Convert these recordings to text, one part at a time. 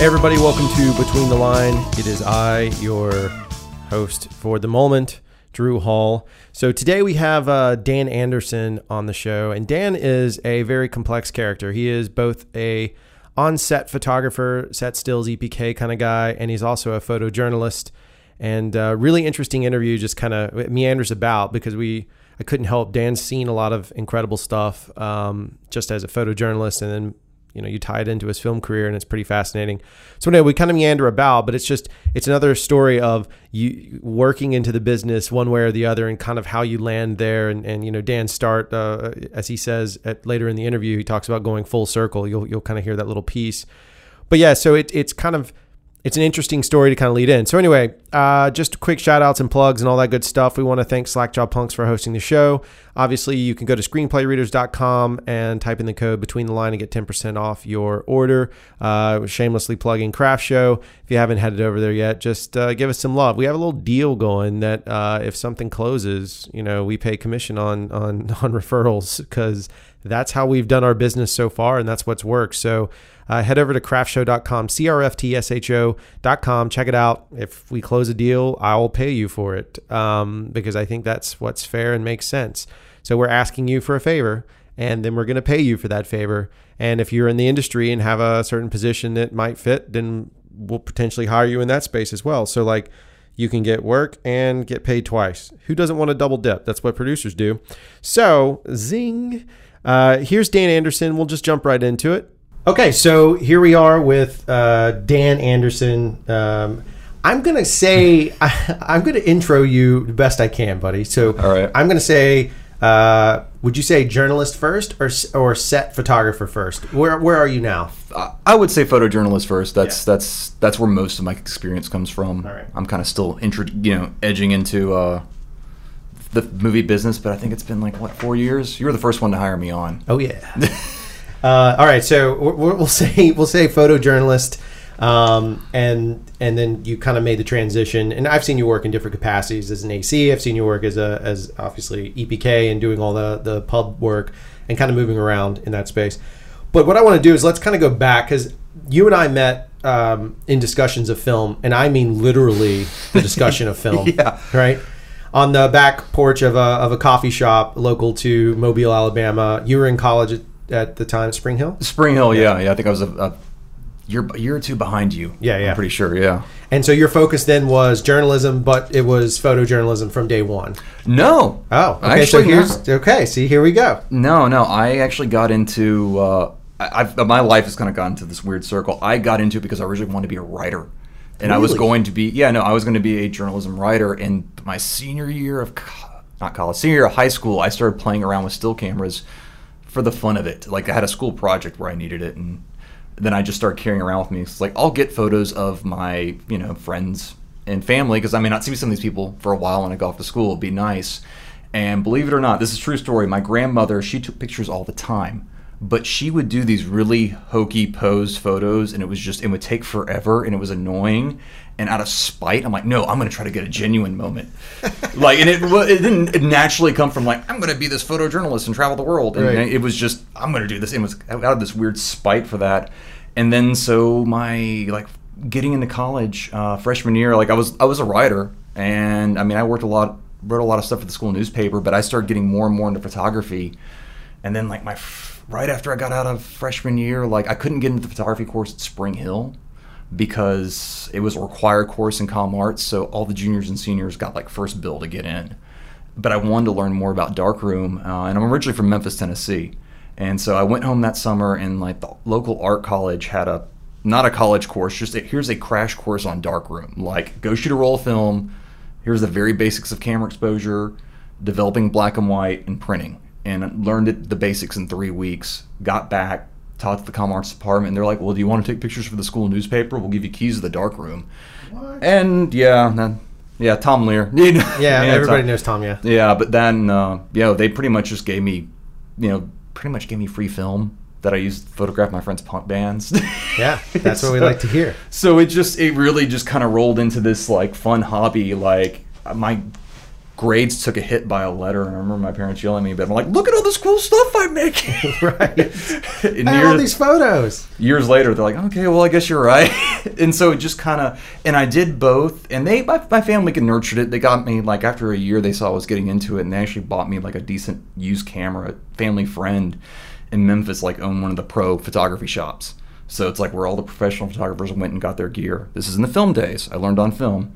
Everybody, welcome to Between the Line. It is I, your host for the moment, Drew Hall. So today we have uh, Dan Anderson on the show, and Dan is a very complex character. He is both a on-set photographer, set stills, EPK kind of guy, and he's also a photojournalist. And uh, really interesting interview, just kind of meanders about because we I couldn't help. Dan's seen a lot of incredible stuff um, just as a photojournalist, and then you know you tie it into his film career and it's pretty fascinating. So anyway we kind of meander about but it's just it's another story of you working into the business one way or the other and kind of how you land there. And, and you know dan start uh, as he says at, later in the interview he talks about going full circle. You'll, you'll kind of hear that little piece. But yeah so it, it's kind of it's an interesting story to kind of lead in. So anyway, uh, just quick shout outs and plugs and all that good stuff. We want to thank Slackjaw Punks for hosting the show. Obviously, you can go to screenplayreaders.com and type in the code between the line and get 10% off your order. Uh, shamelessly plugging Craft Show. If you haven't headed over there yet, just uh, give us some love. We have a little deal going that uh, if something closes, you know, we pay commission on on on referrals because that's how we've done our business so far and that's what's worked. So uh, head over to craftshow.com, crftsho.com. Check it out. If we close a deal, I'll pay you for it um, because I think that's what's fair and makes sense. So we're asking you for a favor, and then we're going to pay you for that favor. And if you're in the industry and have a certain position that might fit, then we'll potentially hire you in that space as well. So, like, you can get work and get paid twice. Who doesn't want to double dip? That's what producers do. So, zing. Uh, here's Dan Anderson. We'll just jump right into it. Okay, so here we are with uh, Dan Anderson. Um, I'm gonna say I, am gonna intro you the best I can, buddy. So All right. I'm gonna say, uh, would you say journalist first or or set photographer first? Where where are you now? I would say photojournalist first. That's that's that's where most of my experience comes from. Right. I'm kind of still intro, you know, edging into uh, the movie business, but I think it's been like what four years. You were the first one to hire me on. Oh yeah. uh, all right, so we'll we'll say we'll say photojournalist, um, and and then you kind of made the transition. And I've seen you work in different capacities as an AC. I've seen you work as a as obviously EPK and doing all the the pub work and kind of moving around in that space. But what I want to do is let's kind of go back because you and I met um, in discussions of film, and I mean literally the discussion of film. Yeah. Right. On the back porch of a, of a coffee shop local to Mobile, Alabama. You were in college at, at the time, Spring Hill. Spring Hill, yeah, yeah. I think I was a, a year year or two behind you. Yeah, yeah. I'm pretty sure. Yeah. And so your focus then was journalism, but it was photojournalism from day one. No. Oh, okay. so Actually, here's okay. See, here we go. No, no. I actually got into. Uh, I've, my life has kind of gone into this weird circle. I got into it because I originally wanted to be a writer, and I was going to be. Yeah, no, I was going to be a journalism writer. In my senior year of, not college, senior year of high school, I started playing around with still cameras for the fun of it. Like I had a school project where I needed it, and then I just started carrying around with me. It's like I'll get photos of my, you know, friends and family because I may not see some of these people for a while when I go off to school. It'd be nice. And believe it or not, this is true story. My grandmother, she took pictures all the time, but she would do these really hokey pose photos, and it was just it would take forever, and it was annoying. And out of spite, I'm like, no, I'm gonna try to get a genuine moment. like, and it it didn't naturally come from like I'm gonna be this photojournalist and travel the world, and Right. it was just I'm gonna do this. It was out of this weird spite for that. And then so my like getting into college uh, freshman year, like I was I was a writer, and I mean I worked a lot, wrote a lot of stuff for the school newspaper, but I started getting more and more into photography. And then like my right after I got out of freshman year, like I couldn't get into the photography course at Spring Hill because it was a required course in Com Arts, so all the juniors and seniors got like first bill to get in. But I wanted to learn more about darkroom, uh, and I'm originally from Memphis, Tennessee. And so I went home that summer, and like the local art college had a not a college course, just a, here's a crash course on darkroom. Like go shoot a roll of film. Here's the very basics of camera exposure, developing black and white, and printing. And learned it, the basics in three weeks. Got back, talked to the com arts department, and they're like, "Well, do you want to take pictures for the school newspaper? We'll give you keys to the darkroom." And yeah, then, yeah, Tom Lear. Yeah, everybody Tom- knows Tom. Yeah. yeah, but then uh, you know they pretty much just gave me, you know, pretty much gave me free film that I used to photograph my friends' punk bands. Yeah, that's what we like to hear. So it just it really just kind of rolled into this like fun hobby. Like my grades took a hit by a letter, and I remember my parents yelling at me, but I'm like, "Look at all this cool stuff I'm making!" right. And I have all these photos. years later they're like okay well i guess you're right. And so it just kind of and i did both and they my, my family could nurtured it. They got me like after a year they saw i was getting into it and they actually bought me like a decent used camera a family friend in memphis like owned one of the pro photography shops. So it's like where all the professional photographers went and got their gear. This is in the film days. I learned on film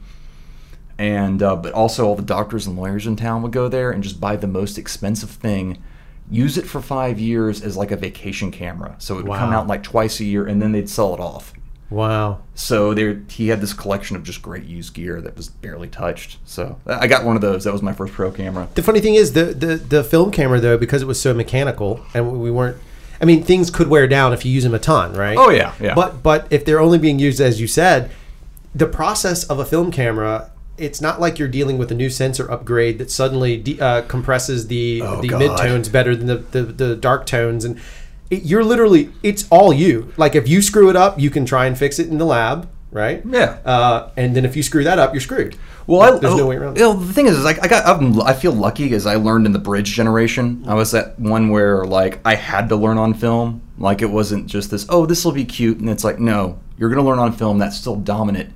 and uh, but also all the doctors and lawyers in town would go there and just buy the most expensive thing use it for five years as like a vacation camera so it would come out like twice a year and then they'd sell it off Wow. so there he had this collection of just great used gear that was barely touched so i got one of those that was my first pro camera The funny thing is the, the the film camera though because it was so mechanical and we weren't I mean things could wear down if you use them a ton, right? Oh, yeah, yeah. But but if they're only being used as you said, the process of a film camera it's not like you're dealing with a new sensor upgrade that suddenly de- uh, compresses the Oh, the God. midtones better than the, the, the dark tones and it, you're literally it's all you like if you screw it up you can try and fix it in the lab right Yeah. uh, and then if you screw that up you're screwed Well, I, there's I, no way around it. Well, the thing is, is like I got, I'm, I feel lucky as I learned in the bridge generation. I was that one where like I had to learn on film. Like it wasn't just this. Oh, this will be cute, and it's like no, you're gonna learn on film. That's still dominant.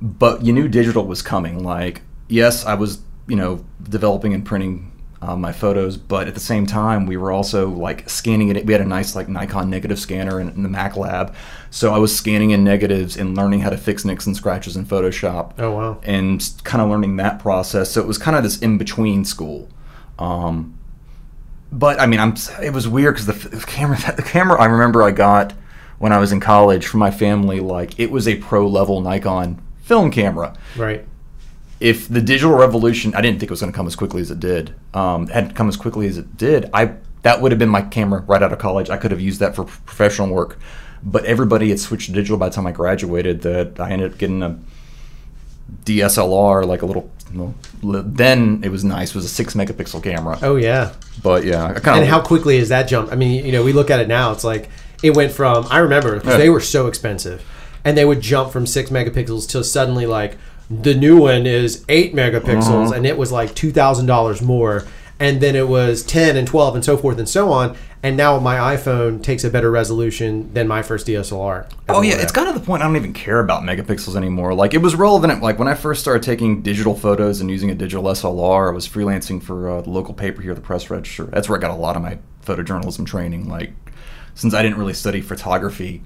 But you knew digital was coming. Like yes, I was you know developing and printing uh, my photos, but at the same time, we were also like scanning it. We had a nice like Nikon negative scanner in, in the Mac lab, so I was scanning in negatives and learning how to fix nicks and scratches in Photoshop oh wow and kind of learning that process. So it was kind of this in between school. Um, but I mean, I'm it was weird because the, the camera the camera I remember I got when I was in college from my family like it was a pro level Nikon film camera. right If the digital revolution, I didn't think it was going to come as quickly as it did. Um, hadn't come as quickly as it did. I that would have been my camera right out of college. I could have used that for professional work. But everybody had switched to digital by the time I graduated. That I ended up getting a DSLR, like a little. Then it was nice. It was a six megapixel camera. oh yeah But yeah, and of how quickly is that jump? I mean, you know, we look at it now. It's like it went from I remember Yeah. they were so expensive, and they would jump from six megapixels to suddenly like the new one is eight megapixels, Uh-huh. and it was like two thousand dollars more, and then it was ten and twelve and so forth and so on. And now my iPhone takes a better resolution than my first DSLR. Oh yeah, it's kind of the point. I don't even care about megapixels anymore. Like it was relevant. At, like when I first started taking digital photos and using a digital SLR, I was freelancing for uh, the local paper here, the Press Register. That's where I got a lot of my photojournalism training. Like since I didn't really study photography,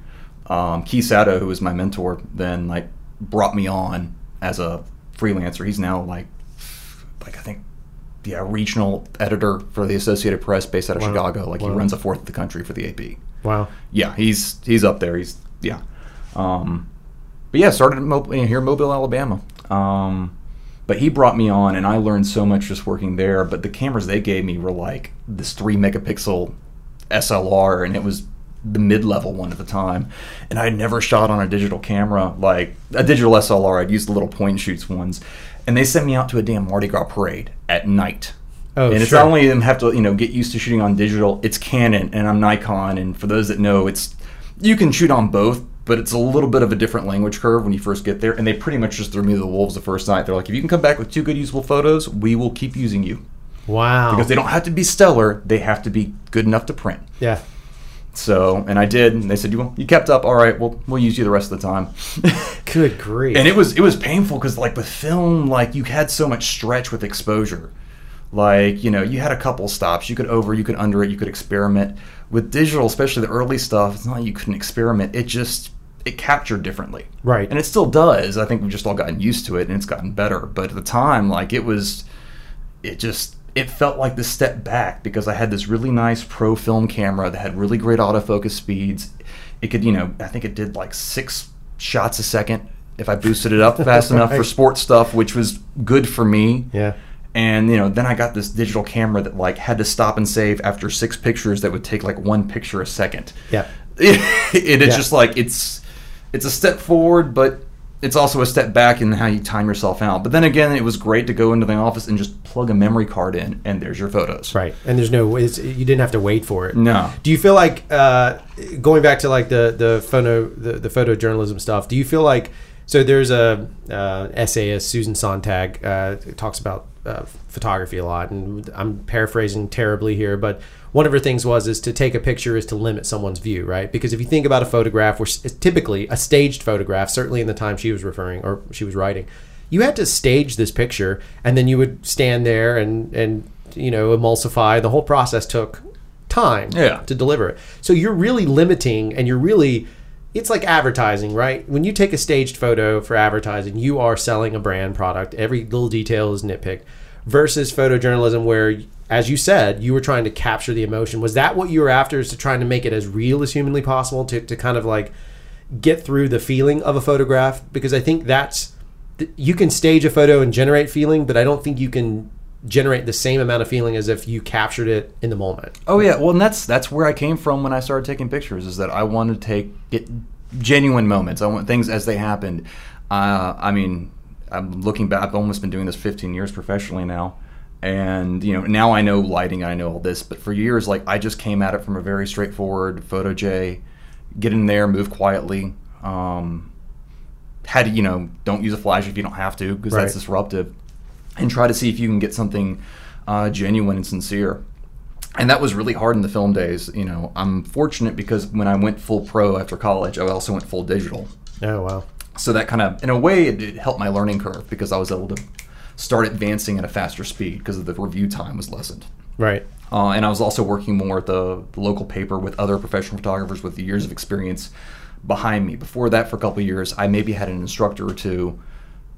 um, Keith Sato, who was my mentor, then like brought me on as a freelancer. He's now like like I think yeah regional editor for the Associated Press based out of Wow. Chicago. Like Wow. he runs a fourth of the country for the AP wow. yeah, he's he's up there. He's yeah. Um, but yeah, started in Mo- here in Mobile, Alabama. Um, but he brought me on, and I learned so much just working there. But the cameras they gave me were like this three megapixel SLR, and it was the mid-level one at the time. And I had never shot on a digital camera like a digital SLR. I'd used the little point and shoots ones, and they sent me out to a damn Mardi Gras parade at night. Oh, and it's sure. not only them have to you know get used to shooting on digital. It's Canon, and I'm Nikon. And for those that know, it's you can shoot on both, but it's a little bit of a different language curve when you first get there. And they pretty much just threw me to the wolves the first night. They're like, if you can come back with two good usable photos, we will keep using you Wow. because they don't have to be stellar; they have to be good enough to print. yeah. So, and I did, and they said, "You you kept up, all right. Well, we'll use you the rest of the time." Good grief. and it was it was painful because like with film like you had so much stretch with exposure like you know you had a couple stops you could over you could under it you could experiment with digital especially the early stuff it's not like you couldn't experiment it just it captured differently Right. and it still does i think we've just all gotten used to it and it's gotten better but at the time like it was it just it felt like the step back because I had this really nice pro film camera that had really great autofocus speeds. It could, you know, I think it did like six shots a second if I boosted it up fast enough for sports stuff, which was good for me. yeah. And you know, then I got this digital camera that like had to stop and save after six pictures that would take like one picture a second. Yeah. it, it's Yeah. just like it's it's a step forward, but it's also a step back in how you time yourself out. But then again, it was great to go into the office and just plug a memory card in, and there's your photos. Right, and there's no it's, you didn't have to wait for it. No. Do you feel like uh, going back to like the the photo the, the photojournalism stuff? Do you feel like So there's a uh, essayist Susan Sontag uh, talks about uh, photography a lot, and I'm paraphrasing terribly here, but one of her things was is to take a picture is to limit someone's view, right? Because if you think about a photograph, which is typically a staged photograph, certainly in the time she was referring or she was writing, you had to stage this picture, and then you would stand there and and you know emulsify. The whole process took time Yeah. to deliver it. So you're really limiting, and you're really it's like advertising, right? When you take a staged photo for advertising, you are selling a brand product. Every little detail is nitpicked. Versus photojournalism, where, as you said, you were trying to capture the emotion. Was that what you were after? Is to trying to make it as real as humanly possible to, to kind of like get through the feeling of a photograph? Because I think that's you can stage a photo and generate feeling, but I don't think you can generate the same amount of feeling as if you captured it in the moment. Oh yeah, well, and that's that's where I came from when I started taking pictures. Is that I wanted to take get genuine moments. I want things as they happened. Uh, I mean, I'm looking back. I've almost been doing this 15 years professionally now, and you know now I know lighting. I know all this, but for years, like I just came at it from a very straightforward photo J. Get in there, move quietly. Um, had to, you know, don't use a flash if you don't have to because that's disruptive, and try to see if you can get something uh, genuine and sincere and that was really hard in the film days. You know, I'm fortunate because when I went full pro after college, I also went full digital. Oh wow. So that kind of, in a way, it, it helped my learning curve because I was able to start advancing at a faster speed because of the review time was lessened. Right. Uh, and I was also working more at the, the local paper with other professional photographers with the years of experience behind me. Before that, for a couple of years, I maybe had an instructor or two,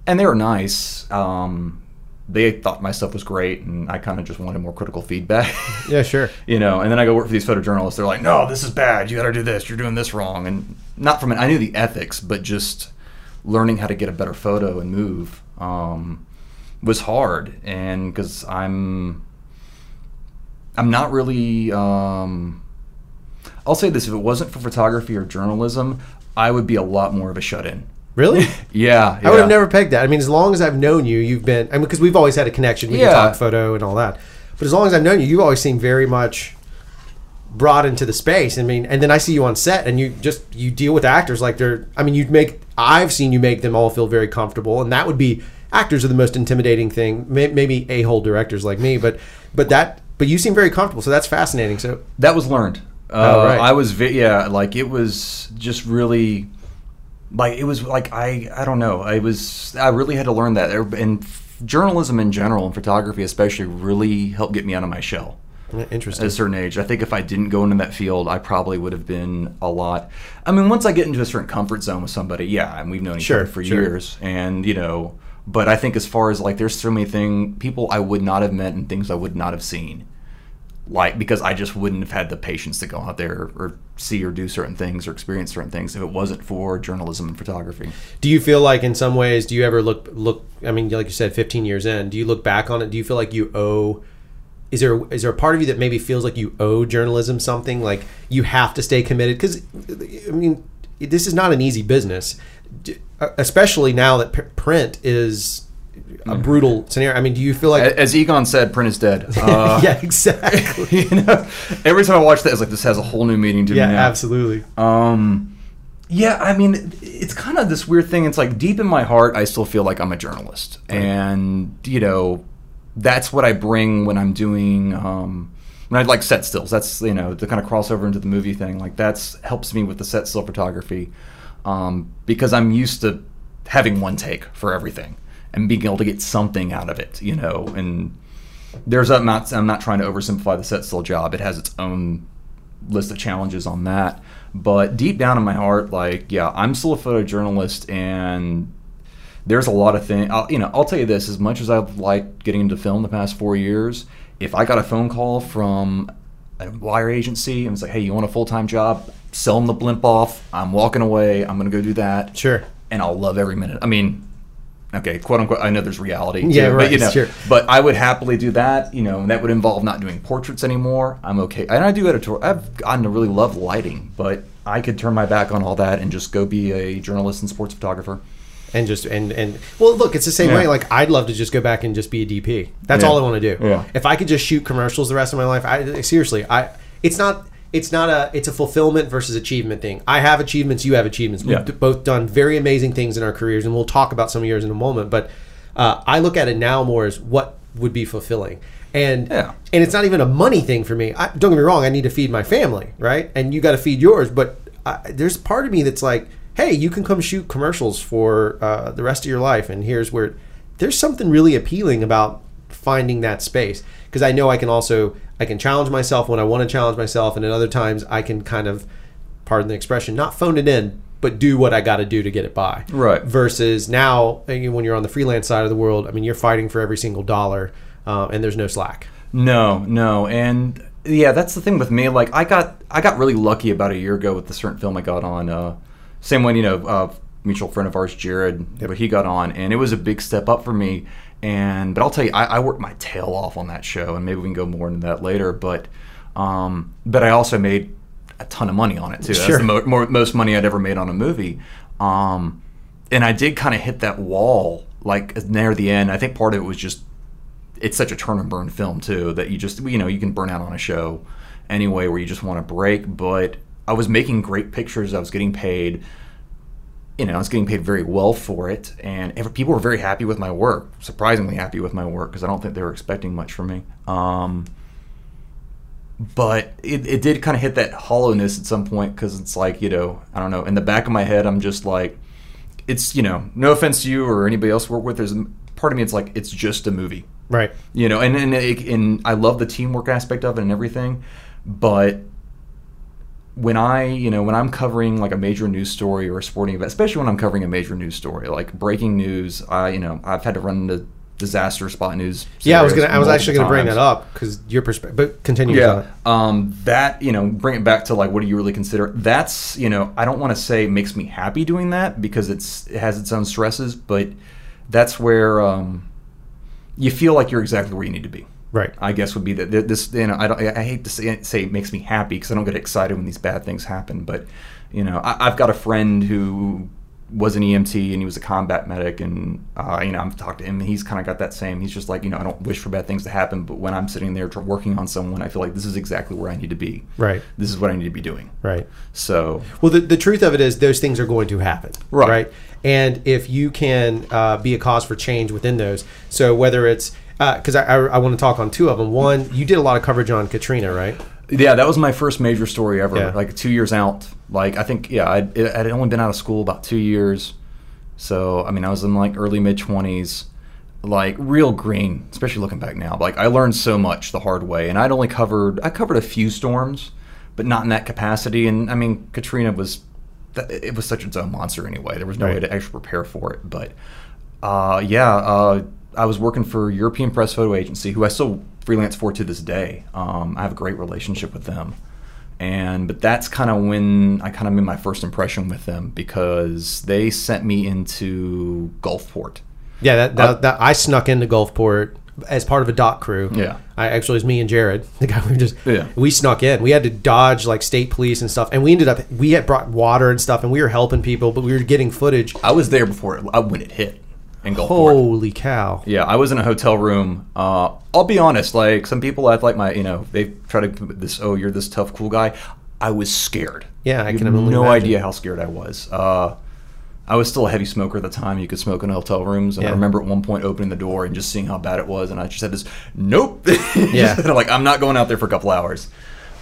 and they were nice. Um, they thought my stuff was great, and I kind of just wanted more critical feedback. Yeah, sure. you know, and then I go work for these photojournalists. They're like, "No, this is bad. You got to do this. You're doing this wrong." And not from an, I knew the ethics, but just learning how to get a better photo and move um, was hard. And because I'm, I'm not really. Um, I'll say this: if it wasn't for photography or journalism, I would be a lot more of a shut-in. Really? Yeah, I would have never pegged that. I mean, as long as I've known you, you've been. I mean, because we've always had a connection. We Yeah. can talk photo and all that. But as long as I've known you, you've always seemed very much brought into the space. I mean, and then I see you on set, and you just you deal with actors like they're. I mean, you make. I've seen you make them all feel very comfortable, and that would be actors are the most intimidating thing. May- Maybe a hole directors like me, but but that. But you seem very comfortable, so that's fascinating. So That was learned. Uh, Oh, right. I was, vi- yeah, like it was just really, like it was like I, I don't know. I was, I really had to learn that. And journalism in general and photography especially really helped get me out of my shell Interesting. at a certain age. I think if I didn't go into that field, I probably would have been a lot. I mean, once I get into a certain comfort zone with somebody, yeah, and we've known each Sure, other for sure. years, and you know. But I think as far as like, there's so many things, people I would not have met and things I would not have seen like because I just wouldn't have had the patience to go out there or see or do certain things or experience certain things if it wasn't for journalism and photography. Do you feel like in some ways, do you ever look look? I mean, like you said, 15 years in, do you look back on it? Do you feel like you owe? Is there is there a part of you that maybe feels like you owe journalism something? Like you have to stay committed? Because I mean, this is not an easy business, especially now that print is a brutal scenario. I mean, do you feel like? As Egon said, print is dead. Uh, yeah, exactly. you know, every time I watch that, it's like this has a whole new meaning to yeah, me now. absolutely. Um, yeah, I mean, it's kind of this weird thing. It's like deep in my heart, I still feel like I'm a journalist, and you know, that's what I bring when I'm doing. Um, when I like set stills, that's you know the kind of crossover into the movie thing. Like that's helps me with the set still photography um, because I'm used to having one take for everything and being able to get something out of it. You know, and there's I'm not I'm not trying to oversimplify the set still job. It has its own list of challenges on that. But deep down in my heart, like, yeah, I'm still a photojournalist, and there's a lot of things. You know, I'll tell you this: as much as I've liked getting into film the past four years, if I got a phone call from a wire agency and was like, "Hey, you want a full time job?" Sell them the blimp off. I'm walking away. I'm gonna go do that. Sure. And I'll love every minute. I mean, okay, quote unquote. I know there's reality. Yeah, too, right, But you know, sure. but I would happily do that. You know, and that would involve not doing portraits anymore. I'm okay, and I do editorial. I've gotten to really love lighting, but I could turn my back on all that and just go be a journalist and sports photographer. and just and and well look it's the same Yeah. way like i'd love to just go back and just be a dp that's Yeah. all i want to do Yeah. if i could just shoot commercials the rest of my life i seriously i it's not it's not a it's a fulfillment versus achievement thing. I have achievements, you have achievements. We've Yeah. both done very amazing things in our careers, and we'll talk about some of yours in a moment. But uh, I look at it now more as what would be fulfilling, and Yeah. and it's not even a money thing for me. I, don't get me wrong, I need to feed my family, right? And you got to feed yours. But I, there's part of me that's like, hey, you can come shoot commercials for uh, the rest of your life, and here's where there's something really appealing about finding that space because I know I can also I can challenge myself when I want to challenge myself, and at other times I can kind of, pardon the expression, not phone it in, but do what I got to do to get it by. Right. Versus now, uh, when you're on the freelance side of the world, I mean, you're fighting for every single dollar, uh, and there's no slack. No, no, and yeah, that's the thing with me. Like, I got I got really lucky about a year ago with the certain film I got on. Uh, same one, you know, uh, mutual friend of ours, Jared, but he got on, and it was a big step up for me. And but I'll tell you, I, I worked my tail off on that show, and maybe we can go more into that later. But um, but I also made a ton of money on it too. Sure. That's the mo- more, most money I'd ever made on a movie. Um, and I did kind of hit that wall like near the end. I think part of it was just it's such a turn and burn film too that you just you know you can burn out on a show anyway where you just want to break. But I was making great pictures. I was getting paid. You know, I was getting paid very well for it, and every, people were very happy with my work. Surprisingly happy with my work because I don't think they were expecting much from me. Um, but it, it did kind of hit that hollowness at some point because it's like you know I don't know in the back of my head I'm just like it's you know no offense to you or anybody else work with there's part of me it's like it's just a movie Right. you know and and, it, and I love the teamwork aspect of it and everything but when I you know when I'm covering like a major news story or a sporting event especially when I'm covering a major news story like breaking news I you know I've had to run into disaster spot news Yeah, I was gonna. I was actually gonna bring that up because your perspective. But continue. Yeah. Um, that, you know, bring it back to like, what do you really consider? That's, you know, I don't want to say makes me happy doing that because it's, it has its own stresses, but that's where, um, you feel like you're exactly where you need to be. Right. I guess would be that this, you know, I don't, I hate to say, say it makes me happy because I don't get excited when these bad things happen, but, you know, I, I've got a friend who was an EMT and he was a combat medic and uh, you know I've talked to him and he's kind of got that same he's just like you know I don't wish for bad things to happen but when I'm sitting there working on someone I feel like this is exactly where I need to be Right. this is what I need to be doing Right. so Well, the, the truth of it is, those things are going to happen. Right. And if you can uh, be a cause for change within those, so whether it's because I, I, I want to talk on two of them. One, you did a lot of coverage on Katrina, right? yeah that was my first major story ever Yeah. like two years out. Like I think yeah I'd, I'd only been out of school about two years. So I mean I was in like early mid 20s like real green especially looking back now. Like I learned so much the hard way and I'd only covered I covered a few storms but not in that capacity. And I mean Katrina was it was such its own monster anyway. There was no way to actually prepare for it. But uh, yeah uh, I was working for European Press Photo Agency who I still freelance for to this day um, I have a great relationship with them and but that's kind of when I kind of made my first impression with them because they sent me into Gulfport. Yeah, that, that, Uh, that I snuck into Gulfport as part of a doc crew. Yeah. I actually it was me and Jared, the guy we just Yeah. we snuck in. We had to dodge like state police and stuff, and we ended up we had brought water and stuff, and we were helping people, but we were getting footage. I was there before it, uh, when it hit in Gulfport. Holy cow! Yeah, I was in a hotel room. Uh, I'll be honest, like some people have like my, you know, they try to this. Oh, you're this tough, cool guy. I was scared. Yeah, I You can have no imagine. idea how scared I was. Uh, I was still a heavy smoker at the time. You could smoke in hotel rooms, and I remember at one point opening the door and just seeing how bad it was, and I just had this, nope. Yeah. Like I'm not going out there for a couple hours.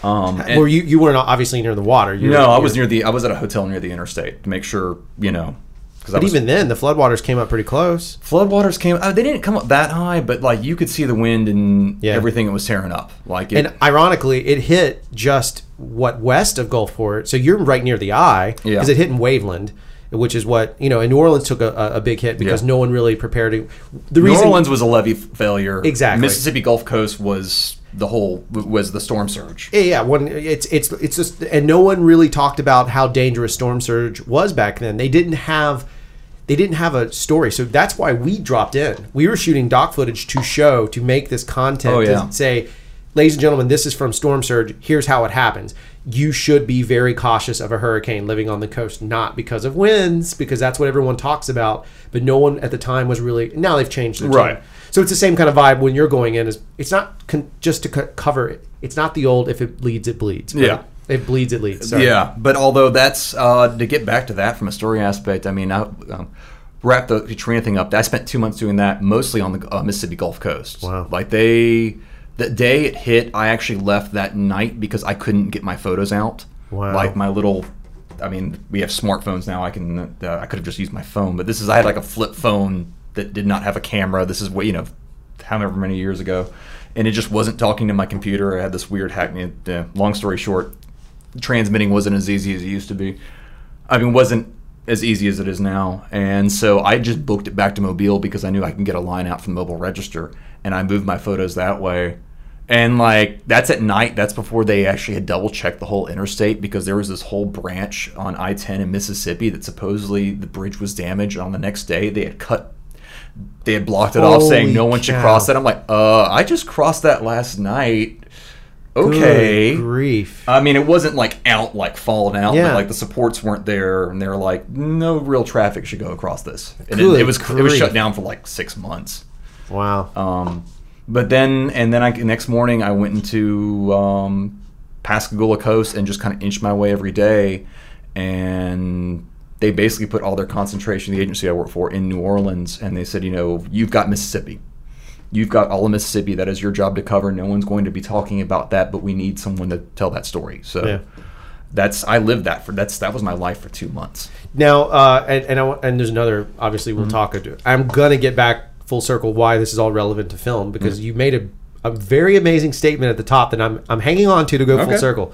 Um, and- Were you you weren't obviously near the water? You no, were, I was near the. I was at a hotel near the interstate to make sure, you know, because But even then, the floodwaters came up pretty close. floodwaters came. Uh, they didn't come up that high, but like you could see the wind and Yeah. everything it was tearing up. Like it, And ironically, it hit just what west of Gulfport. So you're right near the eye Yeah. because it hit in Waveland, which is what you know. And New Orleans took a, a a big hit because Yeah. no one really prepared to. The New reason Orleans was a levee failure. Exactly. Mississippi Gulf Coast was the whole was the storm surge. Yeah, yeah. One, it's it's it's just, and no one really talked about how dangerous storm surge was back then. They didn't have, they didn't have a story, so that's why we dropped in. We were shooting doc footage to show to make this content Oh, yeah. to say, ladies and gentlemen, this is from storm surge. Here's how it happens. You should be very cautious of a hurricane living on the coast, not because of winds, because that's what everyone talks about. But no one at the time was really. Now they've changed the Right. so it's the same kind of vibe when you're going in. Is it's not con- just to co- cover it. It's not the old if it bleeds it bleeds. right? Yeah. It bleeds. It leads. Sorry. Yeah, but although that's uh, to get back to that from a story aspect, I mean, I um, wrap the Katrina thing up. I spent two months doing that, mostly on the uh, Mississippi Gulf Coast. Wow. Like they, the day it hit, I actually left that night because I couldn't get my photos out. Wow. Like my little. I mean, we have smartphones now. I can. Uh, I could have just used my phone, but this is. I had like a flip phone that did not have a camera. This is what you know, however many years ago, and it just wasn't talking to my computer. I had this weird hack. Uh, long story short, transmitting wasn't as easy as it used to be. I mean, wasn't as easy as it is now. And so I just booked it back to Mobile because I knew I can get a line out from the mobile register, and I moved my photos that way. And like that's at night. That's before they actually had double checked the whole interstate because there was this whole branch on I-10 in Mississippi that supposedly the bridge was damaged. On the next day, they had cut, they had blocked it off, saying no one should cow. cross that. I'm like, uh, I just crossed that last night. Okay. Good grief. I mean, it wasn't like out, like falling out, Yeah. but like the supports weren't there, and they're like, no real traffic should go across this. And it, it was it was shut down for like six months. Wow. Um, but then, and then I next morning I went into um, Pascagoula Coast and just kind of inched my way every day, and they basically put all their concentration, the agency I work for, in New Orleans, and they said, you know, you've got Mississippi. You've got all of Mississippi. That is your job to cover. No one's going to be talking about that, but we need someone to tell that story. So Yeah. that's I lived that for that's that was my life for two months. Now, uh, and and, I, and there's another. Obviously, Mm-hmm. we'll talk. I'm gonna get back full circle why this is all relevant to film because Mm-hmm. you made a, a very amazing statement at the top that I'm I'm hanging on to to go full circle.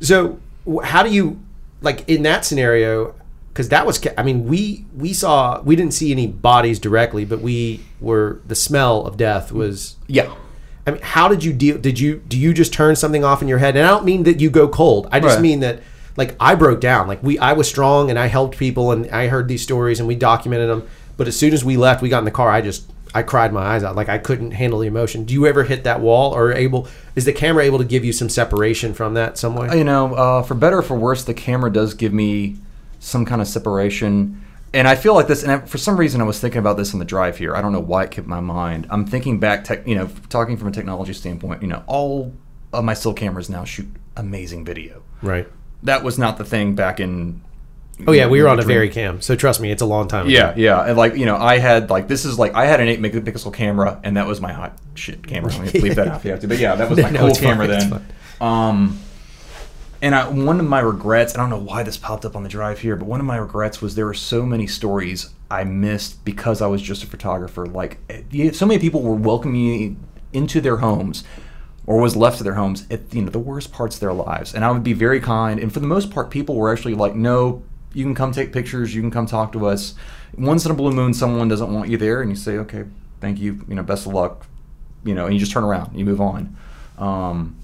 So, how do you like in that scenario? Because that was, I mean, we we saw we didn't see any bodies directly, but we were the smell of death was Yeah. I mean, how did you deal? Did you do you just turn something off in your head? And I don't mean that you go cold. I just Right. mean that like I broke down. Like we, I was strong and I helped people and I heard these stories and we documented them. But as soon as we left, we got in the car. I just I cried my eyes out. Like I couldn't handle the emotion. Do you ever hit that wall or able? Is the camera able to give you some separation from that some way? you know, uh, for better or for worse, the camera does give me some kind of separation. And I feel like this, and I, for some reason, I was thinking about this on the drive here. I don't know why it kept my mind. I'm thinking back, tech, you know, talking from a technology standpoint. You know, all of my still cameras now shoot amazing video. Right. That was not the thing back in. Oh yeah, we were on a very cam. So trust me, it's a long time. ago. Yeah, yeah, and like you know, I had like this is like I had an eight megapixel camera, and that was my hot shit camera. Let me leave that out if you have to, but yeah, that was my No, cool it's fine, camera then. Um, and I, one of my regrets, I don't know why this popped up on the drive here, but one of my regrets was there were so many stories I missed because I was just a photographer. Like, eh, so many people were welcoming me into their homes or was left to their homes at you know the worst parts of their lives, and I would be very kind. And for the most part, people were actually like, "No, you can come take pictures. You can come talk to us." Once in a blue moon, someone doesn't want you there, and you say, "Okay, thank you. You know, best of luck." You know, and you just turn around, you move on. Um,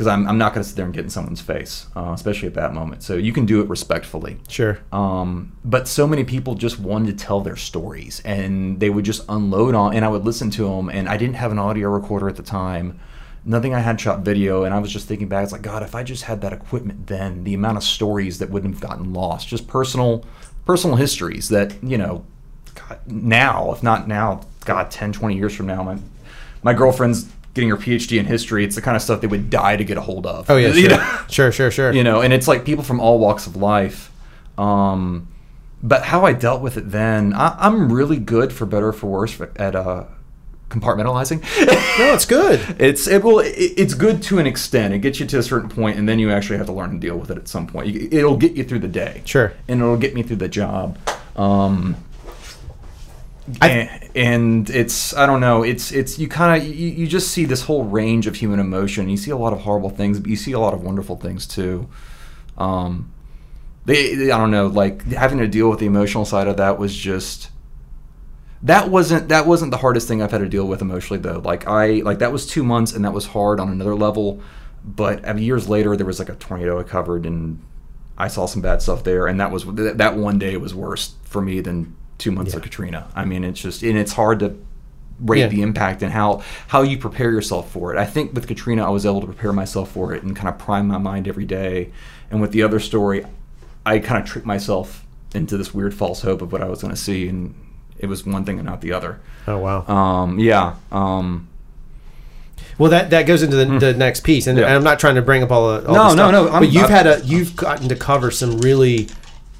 because I'm, I'm not going to sit there and get in someone's face, uh, especially at that moment. So you can do it respectfully. Sure. Um, but so many people just wanted to tell their stories, and they would just unload on, and I would listen to them. And I didn't have an audio recorder at the time. Nothing I had shot video, and I was just thinking back. It's like God, if I just had that equipment then, the amount of stories that wouldn't have gotten lost, just personal, personal histories that you know, God, now, if not now, God, 10, 20 years from now, my my girlfriend's getting her PhD in history. It's the kind of stuff they would die to get a hold of. Oh yeah. Sure. know? sure. Sure. Sure. you know and it's like people from all walks of life um, but how i dealt with it then I, i'm really good for better or for worse at uh, compartmentalizing No, it's good. it's it will it, it's good to an extent it gets you to a certain point and then you actually have to learn to deal with it at some point You- it'll get you through the day Sure. and it'll get me through the job um, I- and, and it's I don't know it's it's you kind of you, you just see this whole range of human emotion. You see a lot of horrible things, but you see a lot of wonderful things too. Um, they, they- I don't know like having to deal with the emotional side of that was just that wasn't that wasn't the hardest thing I've had to deal with emotionally though. Like I like that was two months and that was hard on another level. But I mean, years later, there was like a tornado I covered and I saw some bad stuff there, and that was that one day was worse for me than two months of Katrina. I mean, it's just and it's hard to rate Yeah. the impact and how how you prepare yourself for it. I think with Katrina, I was able to prepare myself for it and kind of prime my mind every day. And with the other story, I kind of tricked myself into this weird false hope of what I was going to see, and it was one thing and not the other. Oh wow. Um, yeah. Um, Well, that, that goes into the, the next piece, and, Yeah. and I'm not trying to bring up all, the, all No, the no, no, I'm- but you've I'm- had a you've gotten to cover some really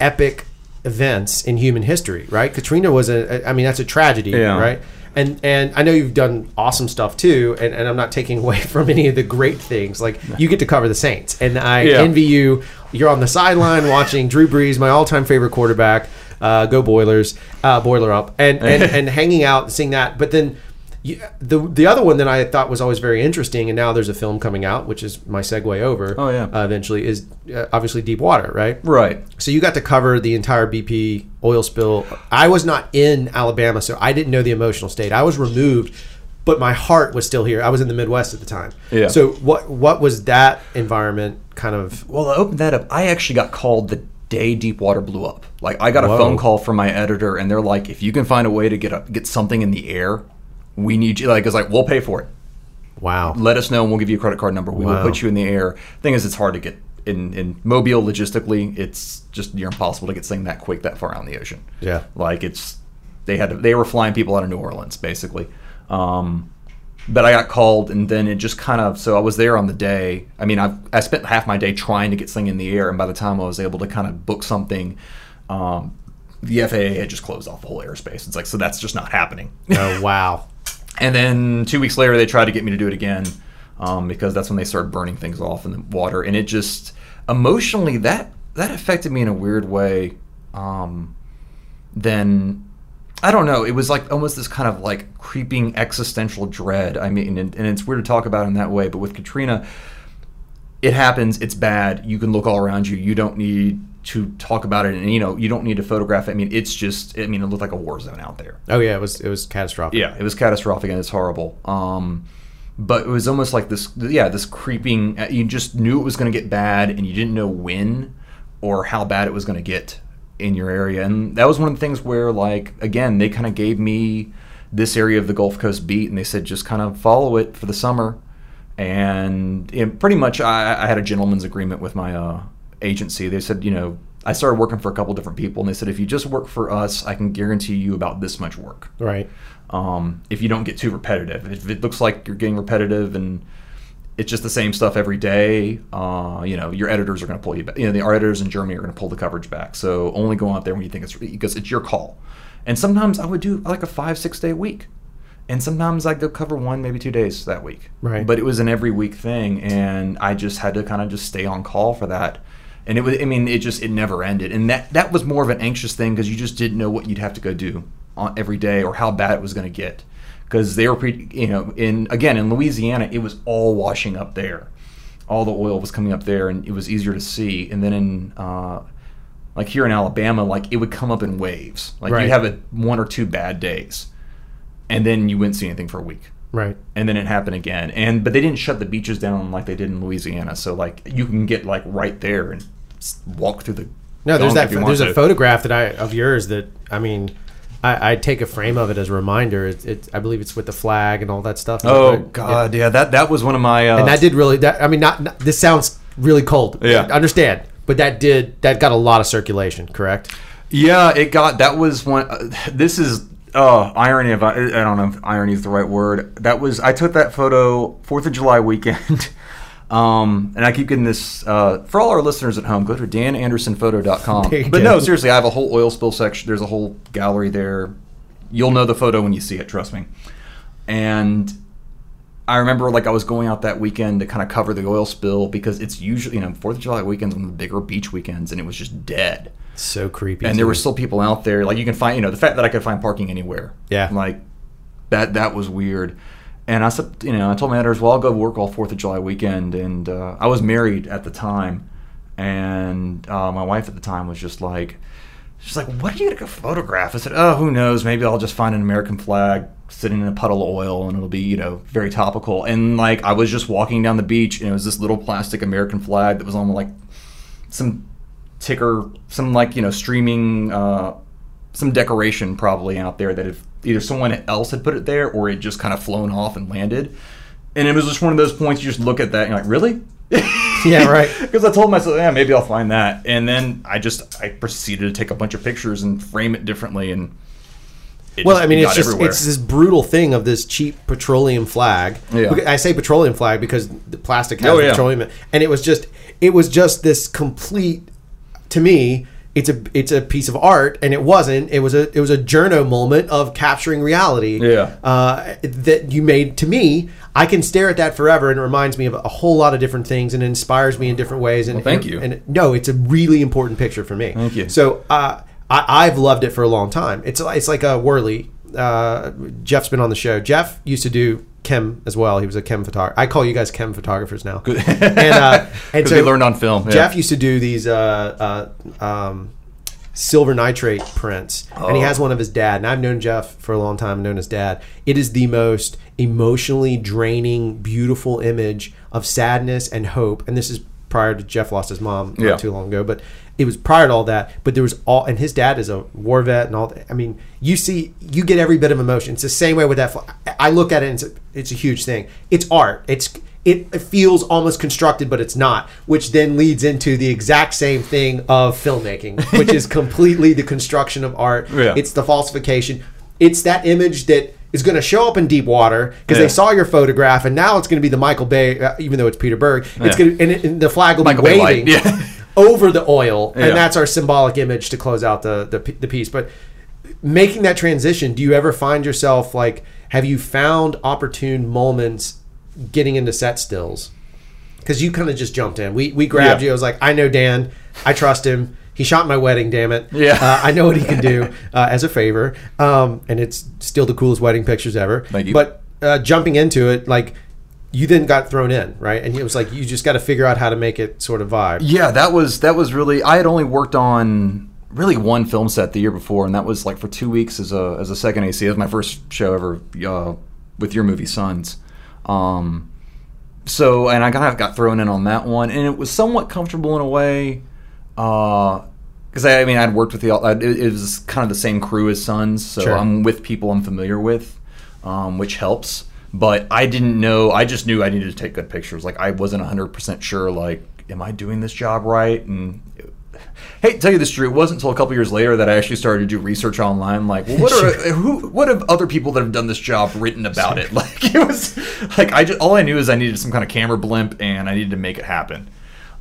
epic events in human history, right? Katrina was a, I mean, that's a tragedy, Yeah. right? And and I know you've done awesome stuff too, and, and I'm not taking away from any of the great things. Like you get to cover the Saints, and I Yeah. envy you. You're on the sideline watching Drew Brees, my all-time favorite quarterback. Uh, go Boilers, uh, Boiler up, and and, and hanging out, and seeing that. But then you, the the other one that I thought was always very interesting, and now there's a film coming out, which is my segue over. Oh, yeah. uh, eventually is uh, obviously Deep Water, right? Right. So you got to cover the entire BP oil spill. I was not in Alabama, so I didn't know the emotional state. I was removed, but my heart was still here. I was in the Midwest at the time. Yeah. So what what was that environment kind of? Well, I opened that up. I actually got called the day Deepwater blew up. Like I got a Whoa. phone call from my editor, and they're like, "If you can find a way to get a, get something in the air, we need you." Like, it's like we'll pay for it. Wow. Let us know, and we'll give you a credit card number. We Wow. will put you in the air. Thing is, it's hard to get in in Mobile logistically. It's just near impossible to get something that quick that far out in the ocean. Yeah. Like it's they had to, they were flying people out of New Orleans basically. Um, but I got called, and then it just kind of so I was there on the day. I mean, I I spent half my day trying to get something in the air, and by the time I was able to kind of book something, um, the FAA had just closed off the whole airspace. It's like so that's just not happening. Oh wow. And then two weeks later, they tried to get me to do it again um, because that's when they started burning things off in the water, and it just emotionally that that affected me in a weird way. Um, then I don't know. It was like almost this kind of like creeping existential dread. I mean, and, and it's weird to talk about in that way, but with Katrina, it happens. It's bad. You can look all around you. You don't need to talk about it, and you know you don't need to photograph it. I mean, it's just. I mean, it looked like a war zone out there. Oh yeah, it was it was catastrophic. Yeah, it was catastrophic and it's horrible. Um, but it was almost like this, yeah, this creeping. uh, You just knew it was going to get bad, and you didn't know when or how bad it was going to get in your area. And that was one of the things where, like, again, they kind of gave me this area of the Gulf Coast beat, and they said just kind of follow it for the summer. And it, pretty much, I, I had a gentleman's agreement with my uh, agency. They said, you know, I started working for a couple different people, and they said, if you just work for us, I can guarantee you about this much work Right. um, if you don't get too repetitive. If it looks like you're getting repetitive and it's just the same stuff every day, uh, you know, your editors are going to pull you back. You know, the our editors in Germany are going to pull the coverage back. So only go out there when you think it's because it's your call. And sometimes I would do like a five, six day week. And sometimes I'd go cover one, maybe two days that week. Right. But it was an every week thing. And I just had to kind of just stay on call for that. And it was, I mean, it just, it never ended. And that, that was more of an anxious thing because you just didn't know what you'd have to go do on every day or how bad it was going to get. Because they were, pre, you know, in, again, in Louisiana, it was all washing up there. All the oil was coming up there and it was easier to see. And then in, uh, like here in Alabama, like it would come up in waves. Like Right. you'd have a one or two bad days, and then you wouldn't see anything for a week, Right. and then it happened again. And but they didn't shut the beaches down like they did in Louisiana, so like you can get like right there and walk through the. No, there's that. if you want There's a photograph that I of yours that I mean, I, I take a frame of it as a reminder. It's, it's I believe it's with the flag and all that stuff. Oh right? God, yeah. that that was one of my. Uh, and that did really that i mean not, not- this sounds really cold Yeah. I understand but that did that got a lot of circulation correct Yeah, it got that was one. Uh, this is uh, irony of I don't know if irony is the right word. That was I took that photo Fourth of July weekend. Um, and I keep getting this uh, for all our listeners at home. Go to danandersonphoto.com. But no, seriously, I have a whole oil spill section. There's a whole gallery there. You'll know the photo when you see it. Trust me. And I remember like I was going out that weekend to kind of cover the oil spill because it's usually you know Fourth of July weekends one of the bigger beach weekends, and it was just dead so creepy and there were still people out there. Like you can find, you know, the fact that I could find parking anywhere. Yeah. Like that. That was weird. And I said, you know, I told my editors, well, I'll go work all Fourth of July weekend. And uh, I was married at the time, and uh, my wife at the time was just like, she's like, what are you gonna go photograph? I said, oh, who knows? Maybe I'll just find an American flag sitting in a puddle of oil, and it'll be, you know, very topical. And like, I was just walking down the beach, and it was this little plastic American flag that was on like some ticker, some like you know streaming, uh, some decoration probably out there that if either someone else had put it there or it just kind of flown off and landed. And it was just one of those points you just look at that and you're like, really? Yeah, right. Because I told myself, yeah, maybe I'll find that. And then I just I proceeded to take a bunch of pictures and frame it differently and Well, I mean, it it's just everywhere. it's this brutal thing of this cheap petroleum flag. Yeah. I say petroleum flag because the plastic has Oh, yeah. petroleum, and it was just it was just this complete. To me, it's a it's a piece of art, and it wasn't. It was a it was a journo moment of capturing reality. Yeah. uh, that you made to me. I can stare at that forever, and it reminds me of a whole lot of different things, and it inspires me in different ways. And Well, thank and- you. And no, it's a really important picture for me. Thank you. So uh, I, I've loved it for a long time. It's it's like a Whirly. Uh, Jeff's been on the show. Jeff used to do chem as well. He was a chem photographer. I call you guys chem photographers now. and uh, and 'Cause we learned on film, yeah. Jeff used to do these uh, uh, um, silver nitrate prints, and he Oh. has one of his dad. And I've known Jeff for a long time. Known his dad. It is the most emotionally draining, beautiful image of sadness and hope. And this is prior to Jeff lost his mom not Yeah. too long ago, but it was prior to all that. But there was all, and his dad is a war vet and all. That. I mean, you see, you get every bit of emotion. It's the same way with that. I look at it and it's a, it's a huge thing. It's art. It's it, feels almost constructed, but it's not. Which then leads into the exact same thing of filmmaking, which is completely the construction of art. Yeah. It's the falsification. It's that image that is going to show up in deep water because Yeah. they saw your photograph, and now it's going to be the Michael Bay, uh, even though it's Peter Berg. It's Yeah. going to, and, it, and the flag will Michael be Bay waving yeah. over the oil, Yeah. and that's our symbolic image to close out the, the the piece. But making that transition, do you ever find yourself like, have you found opportune moments getting into set stills? Because you kind of just jumped in. We we grabbed Yeah. you. I was like, I know Dan. I trust him. He shot my wedding. Damn it. Yeah. Uh, I know what he can do uh, as a favor. Um, and it's still the coolest wedding pictures ever. Thank you. But uh, jumping into it, like. You then got thrown in, right? And it was like you just got to figure out how to make it sort of vibe. Yeah, that was that was really. I had only worked on really one film set the year before, and that was like for two weeks as a as a second AC. It was my first show ever uh, with your movie Sons. Um, so, and I kind of got thrown in on that one, and it was somewhat comfortable in a way. Because I, I mean, I'd worked with the. It, it was kind of the same crew as Sons, so Sure. I'm with people I'm familiar with, um, which helps. But I didn't know. I just knew I needed to take good pictures. Like I wasn't 100 percent sure. Like, am I doing this job right? And hey, to tell you this true, it wasn't until a couple years later that I actually started to do research online. Like, well, what are who? What have other people that have done this job written about it? Like, it was like I just all I knew is I needed some kind of camera blimp and I needed to make it happen.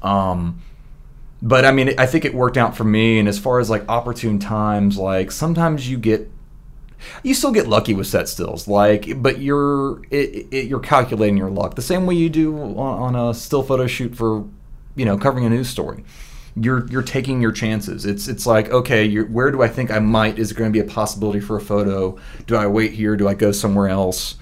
Um, but I mean, I think it worked out for me. And as far as like opportune times, like sometimes you get, you still get lucky with set stills, like, but you're it, it, you're calculating your luck the same way you do on, on a still photo shoot for, you know, covering a news story. You're you're taking your chances. It's it's like okay, where do I think I might? Is there going to be a possibility for a photo? Do I wait here? Do I go somewhere else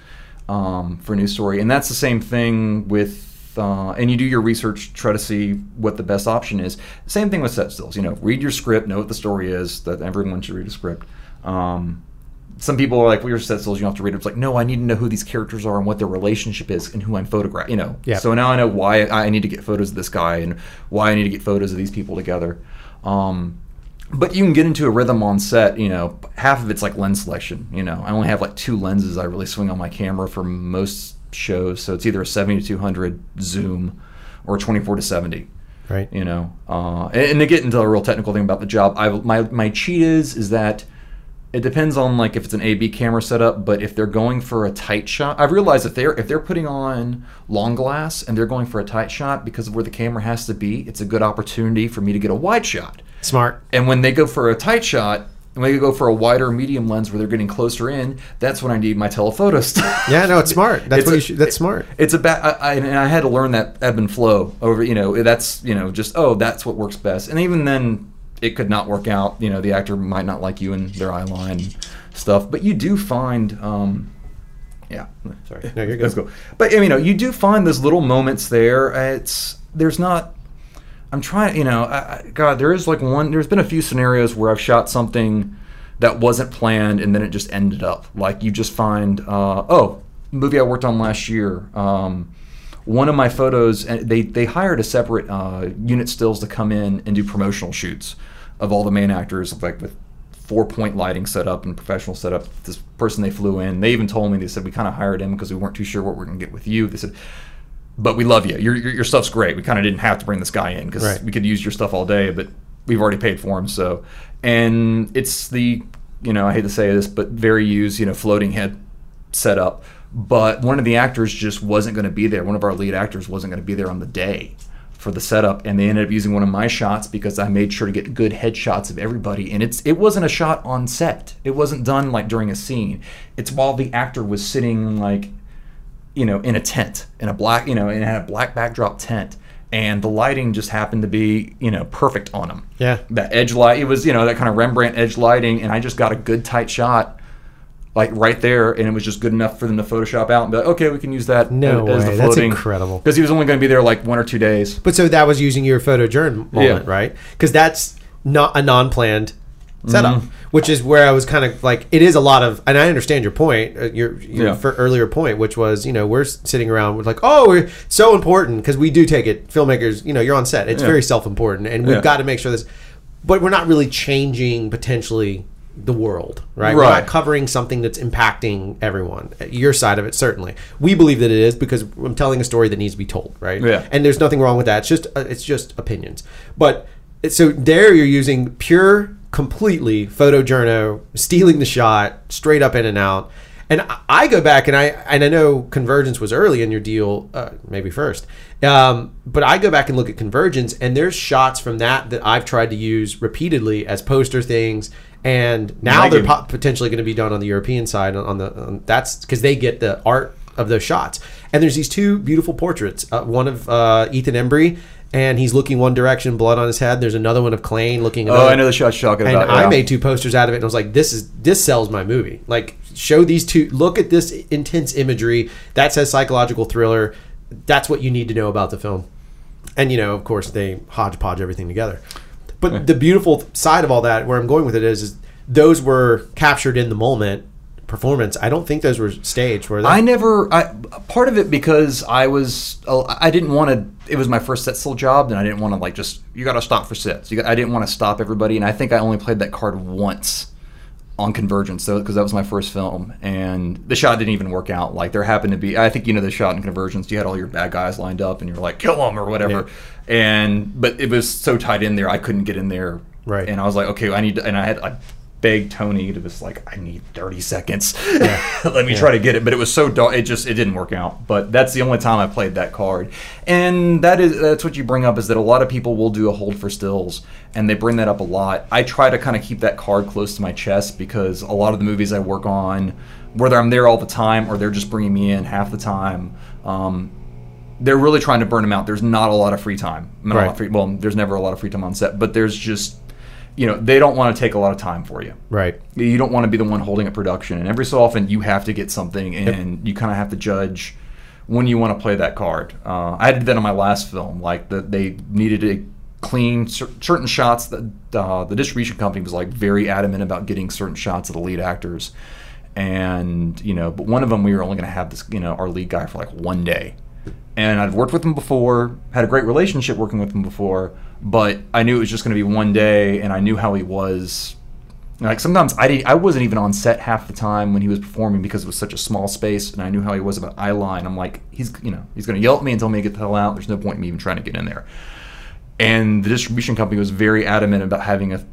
um, for a news story? And that's the same thing with uh, and you do your research, try to see what the best option is. Same thing with set stills. You know, read your script, know what the story is. That everyone should read a script. Um, some people are like, "Well, your set souls, you don't have to read it." It's like, no, I need to know who these characters are and what their relationship is and who I'm photographing. You know, Yeah. so now I know why I need to get photos of this guy and why I need to get photos of these people together. Um, but you can get into a rhythm on set. You know, half of it's like lens selection. You know, I only have like two lenses I really swing on my camera for most shows, so it's either a 70 to 200 zoom or 24 to 70 Right. you know uh, and, and to get into a real technical thing about the job I, my, my cheat is is that it depends on like if it's an ab camera setup but if they're going for a tight shot i've realized if they're if they're putting on long glass and they're going for a tight shot because of where the camera has to be it's a good opportunity for me to get a wide shot Smart. and when they go for a tight shot and when they go for a wider medium lens where they're getting closer in that's when i need my telephoto stuff Yeah, no, it's smart. That's It's what a- you should. That's smart. it's a I, I, and I had to learn that ebb and flow over. You know, that's you know just oh that's what works best. And even then, it could not work out. You know, the actor might not like you and their eye line stuff. But you do find, um, yeah, sorry, No, you're good. Let's go. But I mean, you know, you do find those little moments there. It's there's not. I'm trying, you know, I, I- God, there is like one. There's been a few scenarios where I've shot something that wasn't planned and then it just ended up. Like you just find, uh, oh, movie I worked on last year. Um, one of my photos, and they they hired a separate uh, unit stills to come in and do promotional shoots of all the main actors, like with four point lighting set up and professional setup. This person they flew in, they even told me they said we kind of hired him because we weren't too sure what we are gonna get with you. They said but we love you. Your, your, your stuff's great. We kind of didn't have to bring this guy in because Right. we could use your stuff all day, but we've already paid for him. So, and it's the you know, I hate to say this, but very used, you know, floating head setup. But one of the actors just wasn't going to be there. One of our lead actors wasn't going to be there on the day for the setup, and they ended up using one of my shots because I made sure to get good headshots of everybody. And it's it wasn't a shot on set. It wasn't done like during a scene. It's while the actor was sitting like, you know, in a tent in a black, you know, in a black backdrop tent. And the lighting just happened to be, you know, perfect on him. Yeah. That edge light, it was, you know, that kind of Rembrandt edge lighting, and I just got a good tight shot like right there, and it was just good enough for them to Photoshop out and be like, okay, we can use that No as, as way. the That's incredible. Because he was only going to be there like one or two days. But so that was using your photojourn moment, Yeah. right? Because that's not a non-planned setup, Mm-hmm. which is where I was kind of like, it is a lot of, and I understand your point, uh, your your Yeah. fir- earlier point, which was, you know, we're sitting around with like, oh, we're so important because we do take it. Filmmakers, you know, you're on set; it's Yeah. very self-important, and we've Yeah. got to make sure this. But we're not really changing potentially the world, right? We're not covering something that's impacting everyone. Your side of it, certainly. We believe that it is because I'm telling a story that needs to be told, right? Yeah. And there's nothing wrong with that. It's just uh, it's just opinions. But so there you're using pure, completely photojourno, stealing the shot, straight up in and out. And I- I go back and I and I know Convergence was early in your deal, uh, maybe first. Um, but I go back and look at Convergence, and there's shots from that that I've tried to use repeatedly as poster things. And now Like they're po- potentially going to be done on the European side. On, the on, that's because they get the art of those shots. And there's these two beautiful portraits. Uh, one of uh, Ethan Embry, and he's looking one direction, blood on his head. There's another one of Clayne looking. Oh, Another. I know the shot you're talking And about. I yeah. made two posters out of it, and I was like, "This is this sells my movie. Like, show these two. Look at this intense imagery. That says psychological thriller. That's what you need to know about the film." And you know, of course, they hodgepodge everything together. But the beautiful side of all that, where I'm going with it is, is those were captured in the moment performance. I don't think those were staged. Were they? I never. I part of it because I was. uh, I didn't want to. It was my first set still job, and I didn't want to like just. You got to stop for sets. You got, I didn't want to stop everybody, and I think I only played that card once on Convergence, though, because that was my first film, and the shot didn't even work out. Like there happened to be. I think you know the shot in Convergence. You had all your bad guys lined up, and you're like, kill them or whatever. And but it was so tight in there, I couldn't get in there. Right. And I was like, okay, I need. To, and I had. I, begged Tony to just like I need 30 seconds. Let me try to get it, but it was so. It just it didn't work out. But that's the only time I played that card, and that is that's what you bring up is that a lot of people will do a hold for stills, and they bring that up a lot. I try to kind of keep that card close to my chest because a lot of the movies I work on, whether I'm there all the time or they're just bringing me in half the time. Um, they're really trying to burn them out. There's not a lot of free time. Not a lot of Right. free, well, there's never a lot of free time on set, but there's just, you know, they don't want to take a lot of time for you. right. You don't want to be the one holding up production, and every so often you have to get something, and you kind of have to judge when you want to play that card. Uh, I did that on my last film. Like the, they needed a clean cer- certain shots. That uh, the distribution company was like very adamant about getting certain shots of the lead actors, and you know, but one of them we were only going to have this, you know, our lead guy for like one day. And I'd worked with him before, had a great relationship working with him before, but I knew it was just going to be one day, and I knew how he was like sometimes I didn't, I wasn't even on set half the time when he was performing because it was such a small space, and I knew how he was about eye line. I'm like, he's you know he's going to yell at me and tell me to get the hell out. There's no point in me even trying to get in there. And the distribution company was very adamant about having a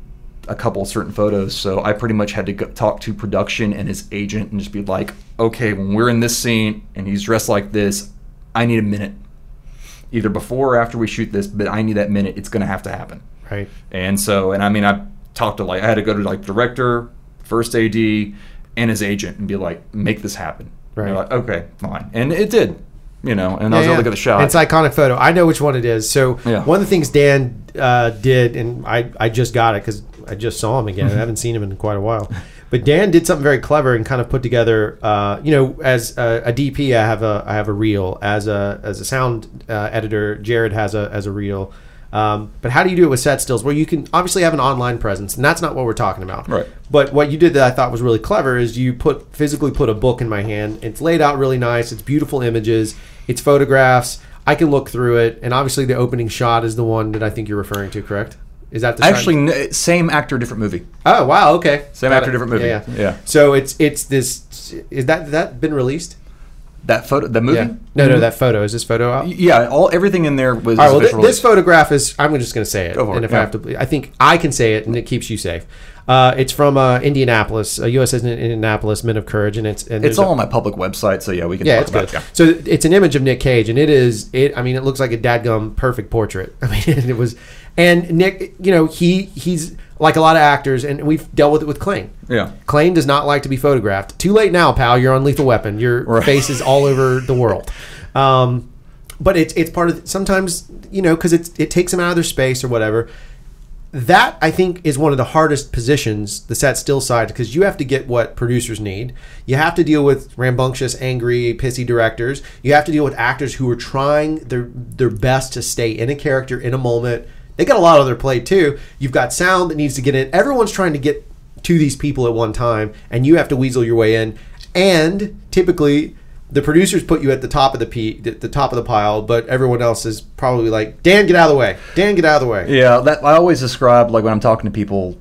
a couple certain photos, so I pretty much had to go, talk to production and his agent and just be like, okay, when we're in this scene and he's dressed like this, I need a minute, either before or after we shoot this, but I need that minute. It's going to have to happen. Right. And so, and I mean, I talked to like, I had to go to like director, first AD, and his agent and be like, make this happen. Right. Like, okay, fine. And it did, you know, and I was able to get the shot. It's iconic photo. I know which one it is. So Yeah. one of the things Dan uh, did, and I, I just got it because I just saw him again. I haven't seen him in quite a while. But Dan did something very clever and kind of put together. Uh, you know, as a, a DP, I have a I have a reel. As a as a sound uh, editor, Jared has a as a reel. Um, but how do you do it with set stills? Well, you can obviously have an online presence, and that's not what we're talking about. Right. But what you did that I thought was really clever is you put physically put a book in my hand. It's laid out really nice. It's beautiful images. It's photographs. I can look through it, and obviously the opening shot is the one that I think you're referring to. Correct? Is that the? Actually, n- same actor, different movie. Oh wow. Okay. Same Got actor, it. different movie. Yeah, Yeah. So it's it's this. Is that that been released? That photo, the movie. Yeah. No, no, that photo is this photo out? Yeah, all everything in there was. All right, well, th- this photograph is. I'm just going to say it, Go and it, if I have to, I think I can say it, and it keeps you safe. Uh, it's from uh, Indianapolis, uh, USS in Indianapolis, Men of Courage, and it's and It's there's a- all on my public website, so yeah, we can. Yeah, talk it's about good. It, So it's an image of Nick Cage, and it is it. I mean, it looks like a dadgum perfect portrait. I mean, it was, and Nick, you know, he he's like a lot of actors, and we've dealt with it with Clayne. Yeah. Clayne does not like to be photographed. Too late now, pal. You're on Lethal Weapon. Your Right. face is all over the world. Um, but it's it's part of sometimes you know because it's it takes them out of their space or whatever. That I think is one of the hardest positions, the set still side, because you have to get what producers need. You have to deal with rambunctious, angry, pissy directors. You have to deal with actors who are trying their their best to stay in a character in a moment. They got a lot on their plate too. You've got sound that needs to get in. Everyone's trying to get to these people at one time, and you have to weasel your way in. And typically, the producers put you at the top of the p the, top of the pile, but everyone else is probably like, Dan, get out of the way. Dan, get out of the way. Yeah, that I always describe like when I'm talking to people,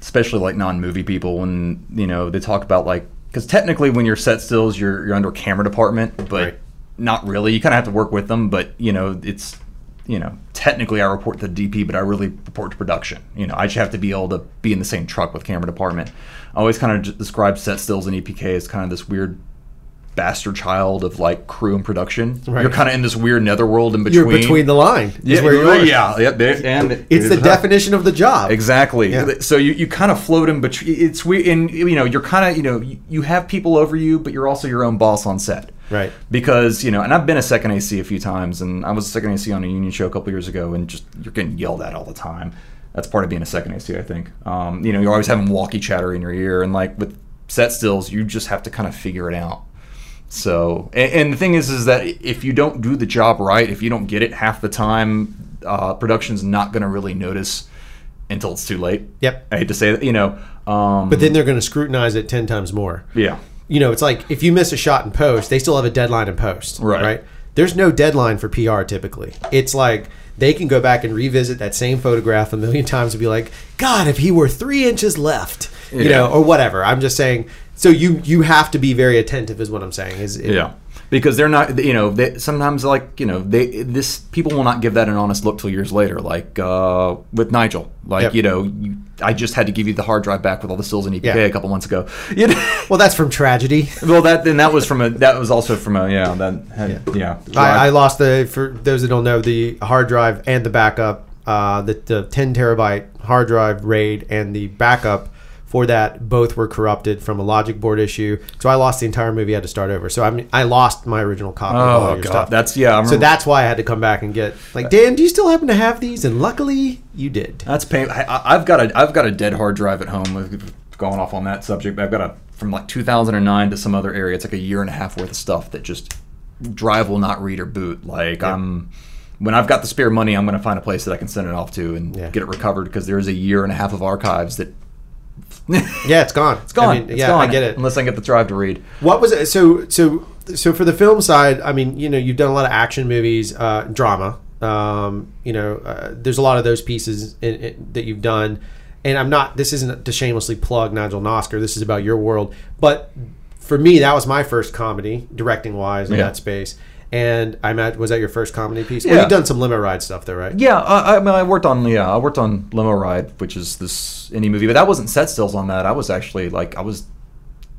especially like non-movie people, when you know they talk about like because technically when you're set stills, you're you're under camera department, but Right. not really. You kind of have to work with them, but you know it's you know technically I report to the DP, but I really report to production. You know I just have to be able to be in the same truck with camera department. I always kind of describe set stills and EPK as kind of this weird bastard child of like crew and production. Right. You're kind of in this weird netherworld in between. You're between the line. Is yeah, where you are. yeah, yeah, there- and it- It's it the is- definition of the job. Exactly. Yeah. So you, you kind of float in between. It's weird, and you know you're kind of you know you, you have people over you, but you're also your own boss on set. Right. Because you know, and I've been a second AC a few times, and I was a second AC on a union show a couple years ago, and just you're getting yelled at all the time. That's part of being a second AC, I think. Um, you know, you're always having walkie chatter in your ear, and like with set stills, you just have to kind of figure it out. So, and, and the thing is, is that if you don't do the job right, if you don't get it half the time, uh, production's not going to really notice until it's too late. Yep. I hate to say that, you know. Um, But then they're going to scrutinize it 10 times more. yeah, You know, it's like if you miss a shot in post, they still have a deadline in post. Right. Right. There's no deadline for PR typically. It's like they can go back and revisit that same photograph a million times and be like, God, if he were three inches left, you Yeah. know, or whatever. I'm just saying. So you you have to be very attentive, is what I'm saying. Is it- yeah. Because they're not, you know, they, sometimes like, you know, they this people will not give that an honest look till years later. Like uh, with Nigel, like Yep. you know, you, I just had to give you the hard drive back with all the stills in EPK Yeah. a couple months ago. You know? Well, that's from tragedy. well, that then that was from a that was also from a yeah that had, yeah. I, I lost the for those that don't know the hard drive and the backup, uh, the the 10 terabyte hard drive RAID and the backup for that both were corrupted from a logic board issue. So I lost the entire movie. I had to start over. So I mean, I lost my original copy. oh god, stuff. that's yeah. So that's why I had to come back and get like Dan. Do you still happen to have these? And luckily, you did. That's pain. I, I've got a I've got a dead hard drive at home. Going off on that subject, but I've got a from like 2009 to some other area. It's like a year and a half worth of stuff that just drive will not read or boot. Like I'm when I've got the spare money, I'm going to find a place that I can send it off to and Yeah. get it recovered because there is a year and a half of archives that Yeah, it's gone. it's gone. I mean, It's yeah, gone I get it. unless I get the drive to read. What was it? So so so for the film side, I mean, you know, you've done a lot of action movies, uh, drama. Um, you know, uh, there's a lot of those pieces in, in, that you've done. And I'm not. This isn't to shamelessly plug Nigel and Oscar. This is about your world. But for me, that was my first comedy, directing wise, in Yeah. that space. And I met. Was that your first comedy piece? Well, Yeah. you've done some limo ride stuff, though, right? Yeah, I, I mean, I worked on yeah, I worked on Limo Ride, which is this indie movie, but that wasn't set stills on that. I was actually like, I was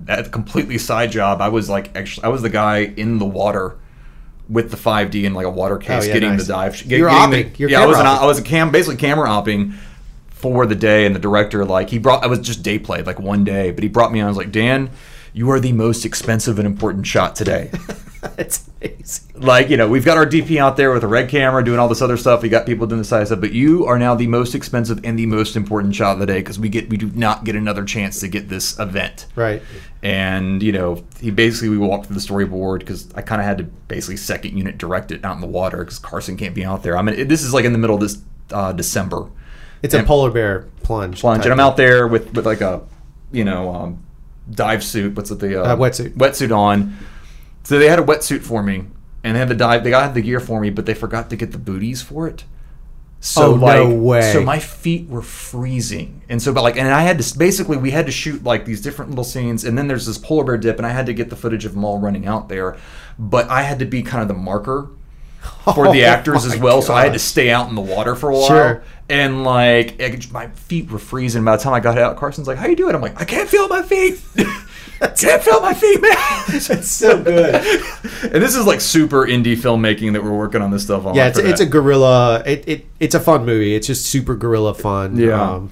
at a completely side job. I was like, actually, I was the guy in the water with the 5D and like a water oh, case, Oh, yeah, getting nice. the dive. You're getting opping. You're yeah, I was an, I was a cam, basically camera opping for the day, and the director like he brought. I was just day played like one day, but he brought me on. I was like, Dan, you are the most expensive and important shot today. it's amazing. like you know we've got our dp out there with a red camera doing all this other stuff we got people doing the side stuff but you are now the most expensive and the most important shot of the day because we get we do not get another chance to get this event Right. and you know he basically we walked through the storyboard because i kind of had to basically second unit direct it out in the water because carson can't be out there i mean it, this is like in the middle of this uh, december It's a polar bear plunge. plunge and i'm out there with with like a you know um, dive suit what's it the uh, Uh, wetsuit. wetsuit on so they had a wetsuit for me and they had the dive they got the gear for me but they forgot to get the booties for it So Oh, like, no way. so my feet were freezing, and so but like, and I had to basically we had to shoot like these different little scenes, and then there's this polar bear dip, and I had to get the footage of them all running out there, but I had to be kind of the marker for the Oh actors as my well, so I had to stay out in the water for a while. Sure. And like it- my feet were freezing. By the time I got out, Carson's like, "How you doing?" I'm like, "I can't feel my feet. can't feel my feet, man." It's so good. and this is like super indie filmmaking that we're working on this stuff on. Yeah, it's, for it's a that. guerrilla. It, it it's a fun movie. It's just super guerrilla fun. Yeah. Um,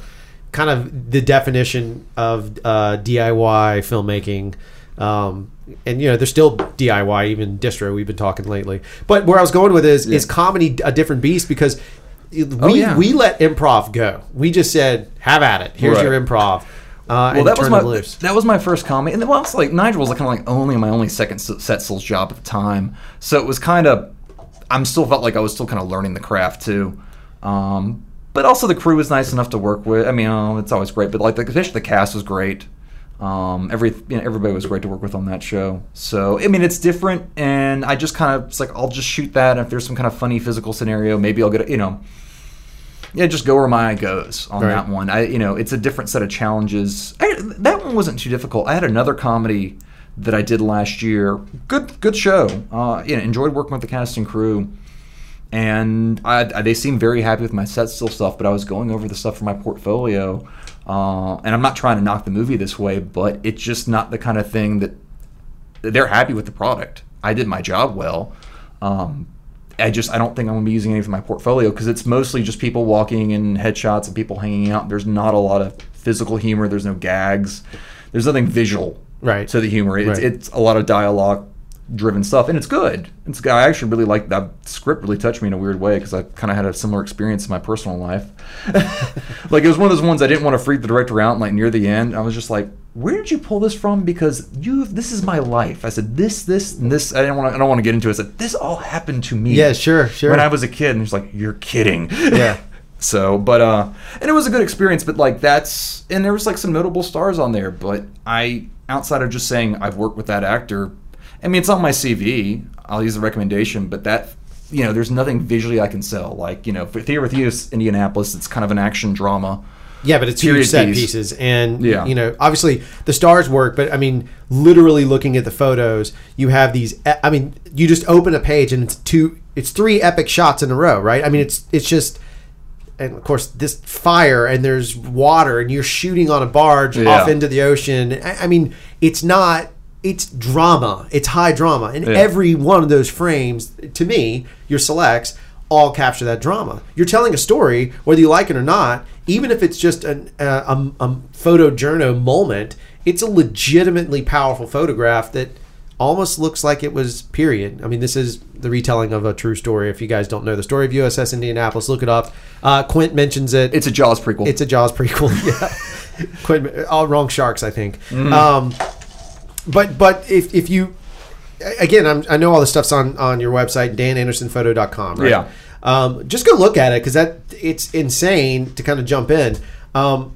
kind of the definition of uh, DIY filmmaking. Um, and you know, there's still DIY even distro. We've been talking lately. But where I was going with is is comedy a different beast because we Oh, yeah. we let improv go. We just said, have at it. Here's Right. your improv. Uh, Well, that was my that was my first comedy, and then well, it's like Nigel was kind of like only my only second s- set stills job at the time, so it was kind of I'm still felt like I was still kind of learning the craft too, um, but also the crew was nice enough to work with. I mean, it's always great, but like the especially the cast was great. Um, every you know, everybody was great to work with on that show. So I mean, it's different, and I just kind of it's like I'll just shoot that. And if there's some kind of funny physical scenario, maybe I'll get a, you know yeah, just go where my eye goes on Right. that one. I, you know, it's a different set of challenges. I, that one wasn't too difficult. I had another comedy that I did last year. Good, good show. Uh, you know, enjoyed working with the cast and crew, and I, I, they seemed very happy with my set still stuff. But I was going over the stuff for my portfolio, uh, and I'm not trying to knock the movie this way, but it's just not the kind of thing that they're happy with the product. I did my job well. Um, I just I don't think I'm gonna be using any of my portfolio because it's mostly just people walking and headshots and people hanging out. There's not a lot of physical humor. There's no gags. There's nothing visual Right. to the humor. It's, Right. it's a lot of dialogue driven stuff, and it's good. It's I actually really like that script. Really touched me in a weird way because I kind of had a similar experience in my personal life. like it was one of those ones I didn't want to freak the director out. And like near the end, I was just like, "Where did you pull this from?" Because you, this is my life. I said this, this, and this. I didn't want. to I don't want to get into it. I said this all happened to me. Yeah, sure, sure. When I was a kid, and he's like, "You're kidding." Yeah. So, but uh, and it was a good experience. But like that's and there was like some notable stars on there. But I, outside of just saying I've worked with that actor, I mean it's on my CV. I'll use the recommendation, but that you know, there's nothing visually I can sell. Like you know, for Theater with Youth, Indianapolis, it's kind of an action drama. Yeah, but it's huge set piece. pieces, and Yeah. you know, obviously the stars work, but I mean, literally looking at the photos, you have these. I mean, you just open a page and it's two, it's three epic shots in a row, right? I mean, it's it's just, and of course this fire and there's water and you're shooting on a barge Yeah. off into the ocean. I, I mean, it's not. It's drama. It's high drama, and Yeah. every one of those frames, to me, your selects all capture that drama. You're telling a story, whether you like it or not, even if it's just an, uh, a, a photojourno moment. It's a legitimately powerful photograph that almost looks like it was period. I mean, this is the retelling of a true story. If you guys don't know the story of USS Indianapolis, look it up. Uh, Quint mentions it. It's a Jaws prequel. It's a Jaws prequel. yeah, Quint, all wrong sharks, I think. Mm-hmm. Um, but but if if you again, I'm, I know all the stuff's on on your website, danandersonphoto.com. Right? Yeah. Um, just go look at it because that it's insane to kind of jump in. Um,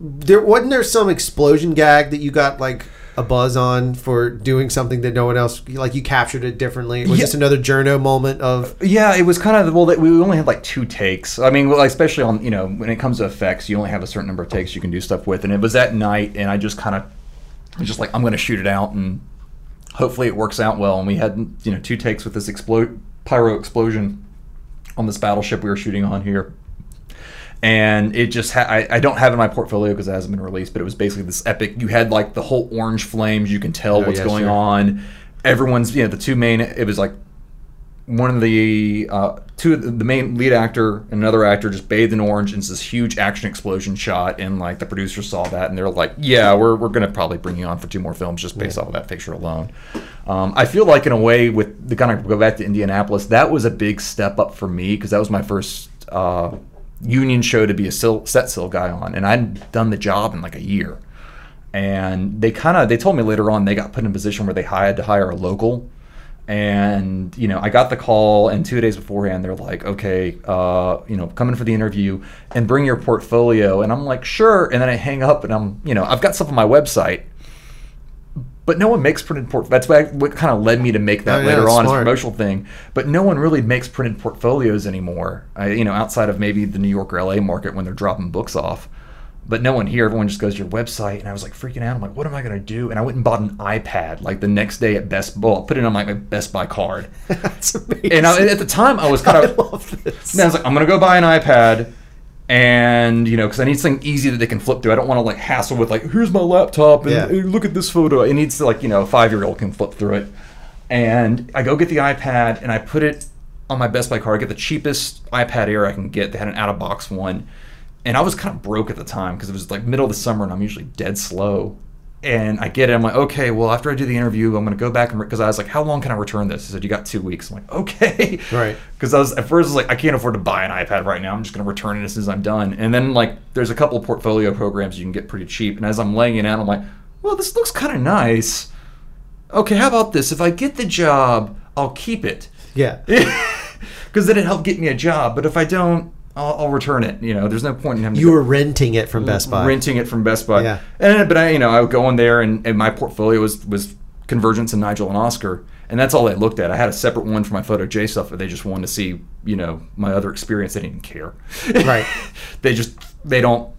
there wasn't there some explosion gag that you got like a buzz on for doing something that no one else like you captured it differently. Was Yeah. this another journo moment of Yeah, it was kind of well. We only had like two takes. I mean, especially on you know when it comes to effects, you only have a certain number of takes you can do stuff with, and it was that night, and I just kind of was just like, I'm going to shoot it out, and hopefully it works out well. And we had you know two takes with this pyro explosion on this battleship we were shooting on here. And it just ha- I, I don't have it in my portfolio because it hasn't been released, but it was basically this epic. You had like the whole orange flames. You can tell Oh, what's yeah, going sure. on. Everyone's you know the two main. It was like one of the uh, two of the main lead actor and another actor just bathed in orange and it's this huge action explosion shot and like the producers saw that and they're like yeah we're, we're gonna probably bring you on for two more films just based off of that picture alone. Um, i feel like in a way with the kind of go back to indianapolis that was a big step up for me because that was my first uh, union show to be a sil- set still guy on and i'd done the job in like a year. And they kind of they told me later on they got put in a position where they had to hire a local and you know i got the call and two days beforehand they're like okay uh, you know come in for the interview and bring your portfolio and i'm like sure and then i hang up and i'm you know i've got stuff on my website But no one makes printed port. That's what, what kind of led me to make that Oh, yeah, later on as a promotional thing. But no one really makes printed portfolios anymore. I, you know, outside of maybe the New York or LA market when they're dropping books off. But no one here. Everyone just goes to your website, and I was like freaking out. I'm like, what am I gonna do? And I went and bought an iPad like the next day at Best Buy. I put it on my, my Best Buy card. That's amazing. And I, at the time, I was kind I of love this. and I was like, I'm gonna go buy an iPad, and you know, because I need something easy that they can flip through. I don't want to like hassle with like, here's my laptop and Yeah. "Hey, look at this photo. It needs to like you know, a five year old can flip through it. And I go get the iPad and I put it on my Best Buy card. I get the cheapest iPad Air I can get. They had an out of box one, and I was kind of broke at the time because it was like middle of the summer and I'm usually dead slow. And I get it. I'm like, okay, well, after I do the interview, I'm going to go back and because I was like, how long can I return this? He said, you got two weeks. I'm like, okay, Right. Because I was at first I was like, I can't afford to buy an iPad right now. I'm just going to return it as soon as I'm done. And then like, there's a couple of portfolio programs you can get pretty cheap. And as I'm laying it out, I'm like, well, this looks kind of nice. Okay, how about this? If I get the job, I'll keep it yeah. because then it helped get me a job. But if I don't, I'll, I'll return it. You know, there's no point in having You were renting it from Best Buy. renting it from Best Buy. Yeah. And but I, you know, I would go in there and, and my portfolio was was Convergence and Nigel and Oscar, and that's all they looked at. I had a separate one for my Photo J stuff, but they just wanted to see, you know, my other experience. They didn't care. Right. they just they don't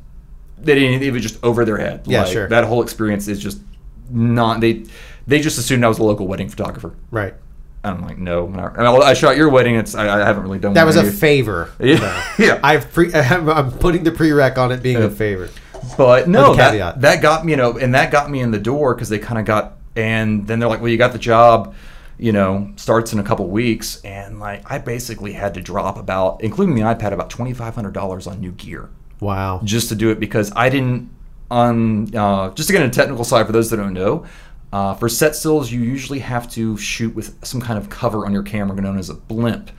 they didn't it was just over their head. Yeah, Like, sure. That whole experience is just not they they just assumed I was a local wedding photographer. Right. I'm like, no. And I, I shot your wedding. It's I, I haven't really done That was a of your- favor. Yeah, yeah. I've pre- I'm putting the prereq on it being a favor. But no, that, that got me, you know, and that got me in the door because they kind of got, and then they're like, well, you got the job, you know, starts in a couple weeks, and like I basically had to drop about, including the iPad, about twenty five hundred dollars on new gear Wow. just to do it because I didn't on uh, just to get into technical side for those that don't know. Uh, for set stills, you usually have to shoot with some kind of cover on your camera known as a blimp.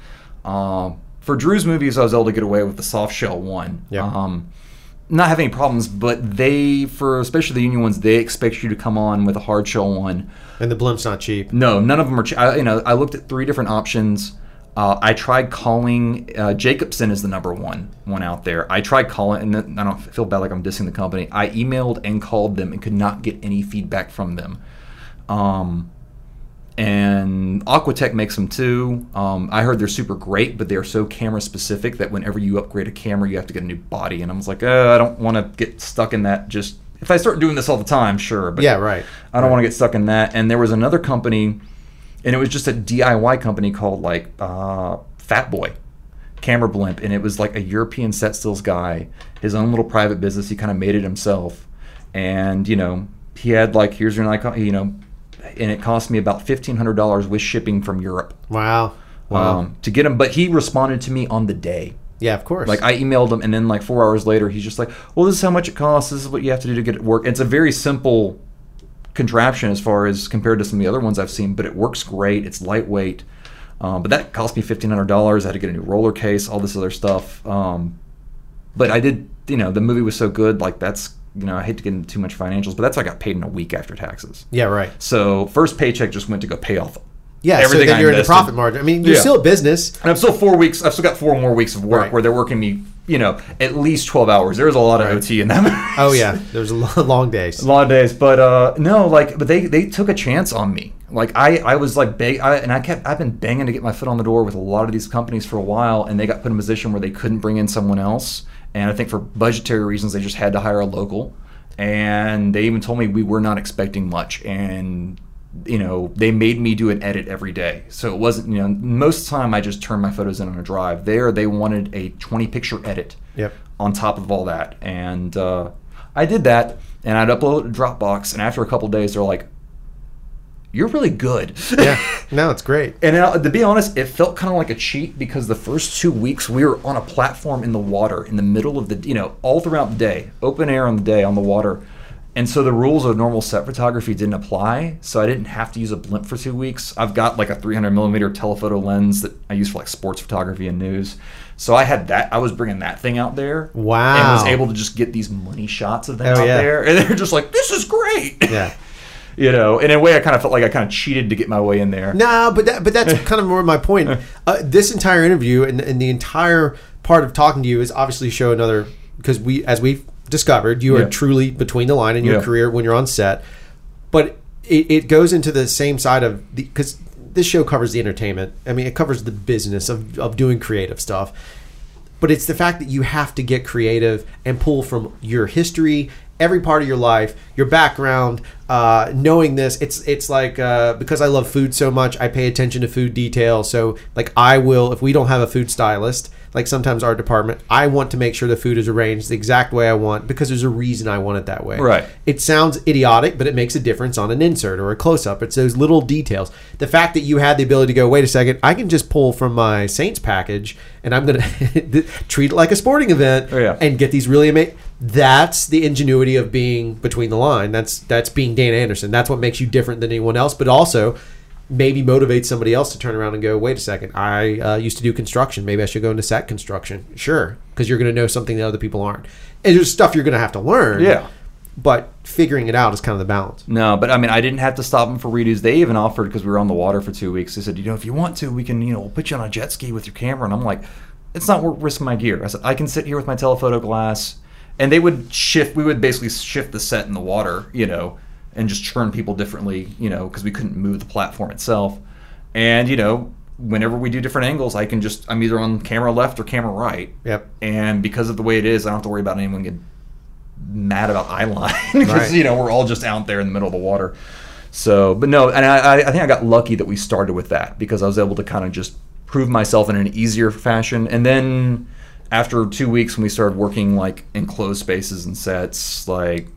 Um, for Drew's movies, I was able to get away with the soft shell one. Yeah. Um, not having any problems, but they, for especially the union ones, they expect you to come on with a hard shell one. And the blimp's not cheap. No, none of them are. Ch- I, you know, I looked at three different options. Uh, I tried calling. Uh, Jacobson is the number one one out there. I tried calling, and then- I don't feel bad like I'm dissing the company. I emailed and called them and could not get any feedback from them. Um, and Aquatech makes them too. Um, I heard they're super great, but they're so camera specific that whenever you upgrade a camera, you have to get a new body. And I was like, uh, I don't want to get stuck in that. Just if I start doing this all the time, sure. But Yeah, right. I don't want to get stuck in that. And there was another company, and it was just a DIY company called like uh, Fat Boy Camera Blimp, and it was like a European set stills guy, his own little private business. He kind of made it himself, and you know he had like here's your Nikon, you know, and it cost me about fifteen hundred dollars with shipping from Europe Wow. Wow. um, to get him. But he responded to me on the day. yeah, of course. Like I emailed him, and then like four hours later, he's just like, "Well, this is how much it costs. This is what you have to do to get it work." It's a very simple contraption as far as compared to some of the other ones I've seen, but it works great. It's lightweight, um, but that cost me fifteen hundred dollars. I had to get a new roller case, all this other stuff. Um, but I did, you know, the movie was so good. Like that's, you know, I hate to get into too much financials, but that's how I got paid in a week after taxes. yeah, right. So first paycheck just went to go pay off. Yeah, everything so then you're in the profit margin. I mean, you're Yeah. still a business. And I'm still four weeks. I've still got four more weeks of work Right. where they're working me, you know, at least twelve hours. There's a lot of Right. OT in that. Oh yeah, there's a lo- long days. a lot of days. But uh, no, like, but they they took a chance on me. Like I I was like bang, I, and I kept I've been banging to get my foot on the door with a lot of these companies for a while, and they got put in a position where they couldn't bring in someone else. And I think for budgetary reasons, they just had to hire a local. And they even told me we were not expecting much, and you know they made me do an edit every day so it wasn't you know most of the time i just turned my photos in on a drive there they wanted a 20 picture edit Yep. on top of all that and uh, i did that and i'd upload it to dropbox and after a couple days they're like you're really good Yeah. No, it's great. and to be honest, it felt kind of like a cheat because the first two weeks we were on a platform in the water in the middle of the, you know, all throughout the day, open air on the day on the water. And so the rules of normal set photography didn't apply. So I didn't have to use a blimp for two weeks. I've got like a 300 millimeter telephoto lens that I use for like sports photography and news. So I had that. I was bringing that thing out there. Wow. And was able to just get these money shots of them Oh, out yeah. there. And they're just like, this is great. Yeah. you know, and in a way, I kind of felt like I kind of cheated to get my way in there. No, but that, but that's kind of more my point. Uh, this entire interview and, and the entire part of talking to you is obviously show another because we, as we've discovered, you are Yeah. truly between the line in your Yeah. career when you're on set. But it, it goes into the same side of the because this show covers the entertainment. I mean, it covers the business of of doing creative stuff. But it's the fact that you have to get creative and pull from your history, every part of your life, your background, uh, knowing this. It's it's like uh, because I love food so much, I pay attention to food detail. So like I will, if we don't have a food stylist, like sometimes our department, I want to make sure the food is arranged the exact way I want because there's a reason I want it that way. Right. It sounds idiotic, but it makes a difference on an insert or a close up. It's those little details. The fact that you had the ability to go, wait a second, I can just pull from my Saints package and I'm going to treat it like a sporting event Oh, yeah. and get these really amazing. That's the ingenuity of being between the line. That's that's being Dan Anderson. That's what makes you different than anyone else, but also maybe motivate somebody else to turn around and go, wait a second, I uh, used to do construction. Maybe I should go into set construction. Sure, because you're going to know something that other people aren't. And there's stuff you're going to have to learn. Yeah. But figuring it out is kind of the balance. No, but I mean, I didn't have to stop them for redos. They even offered because we were on the water for two weeks. They said, you know, if you want to, we can, you know, we'll put you on a jet ski with your camera. And I'm like, it's not worth risking my gear. I said, I can sit here with my telephoto glass, and they would shift. We would basically shift the set in the water, you know, and just churn people differently, you know, because we couldn't move the platform itself. And you know, whenever we do different angles, I can just I'm either on camera left or camera right. Yep. And because of the way it is, I don't have to worry about anyone getting mad about eye line because Right. you know we're all just out there in the middle of the water. So, but no, and I, I- I think I got lucky that we started with that because I was able to kind of just prove myself in an easier fashion. And then after two weeks, when we started working like in closed spaces and sets, like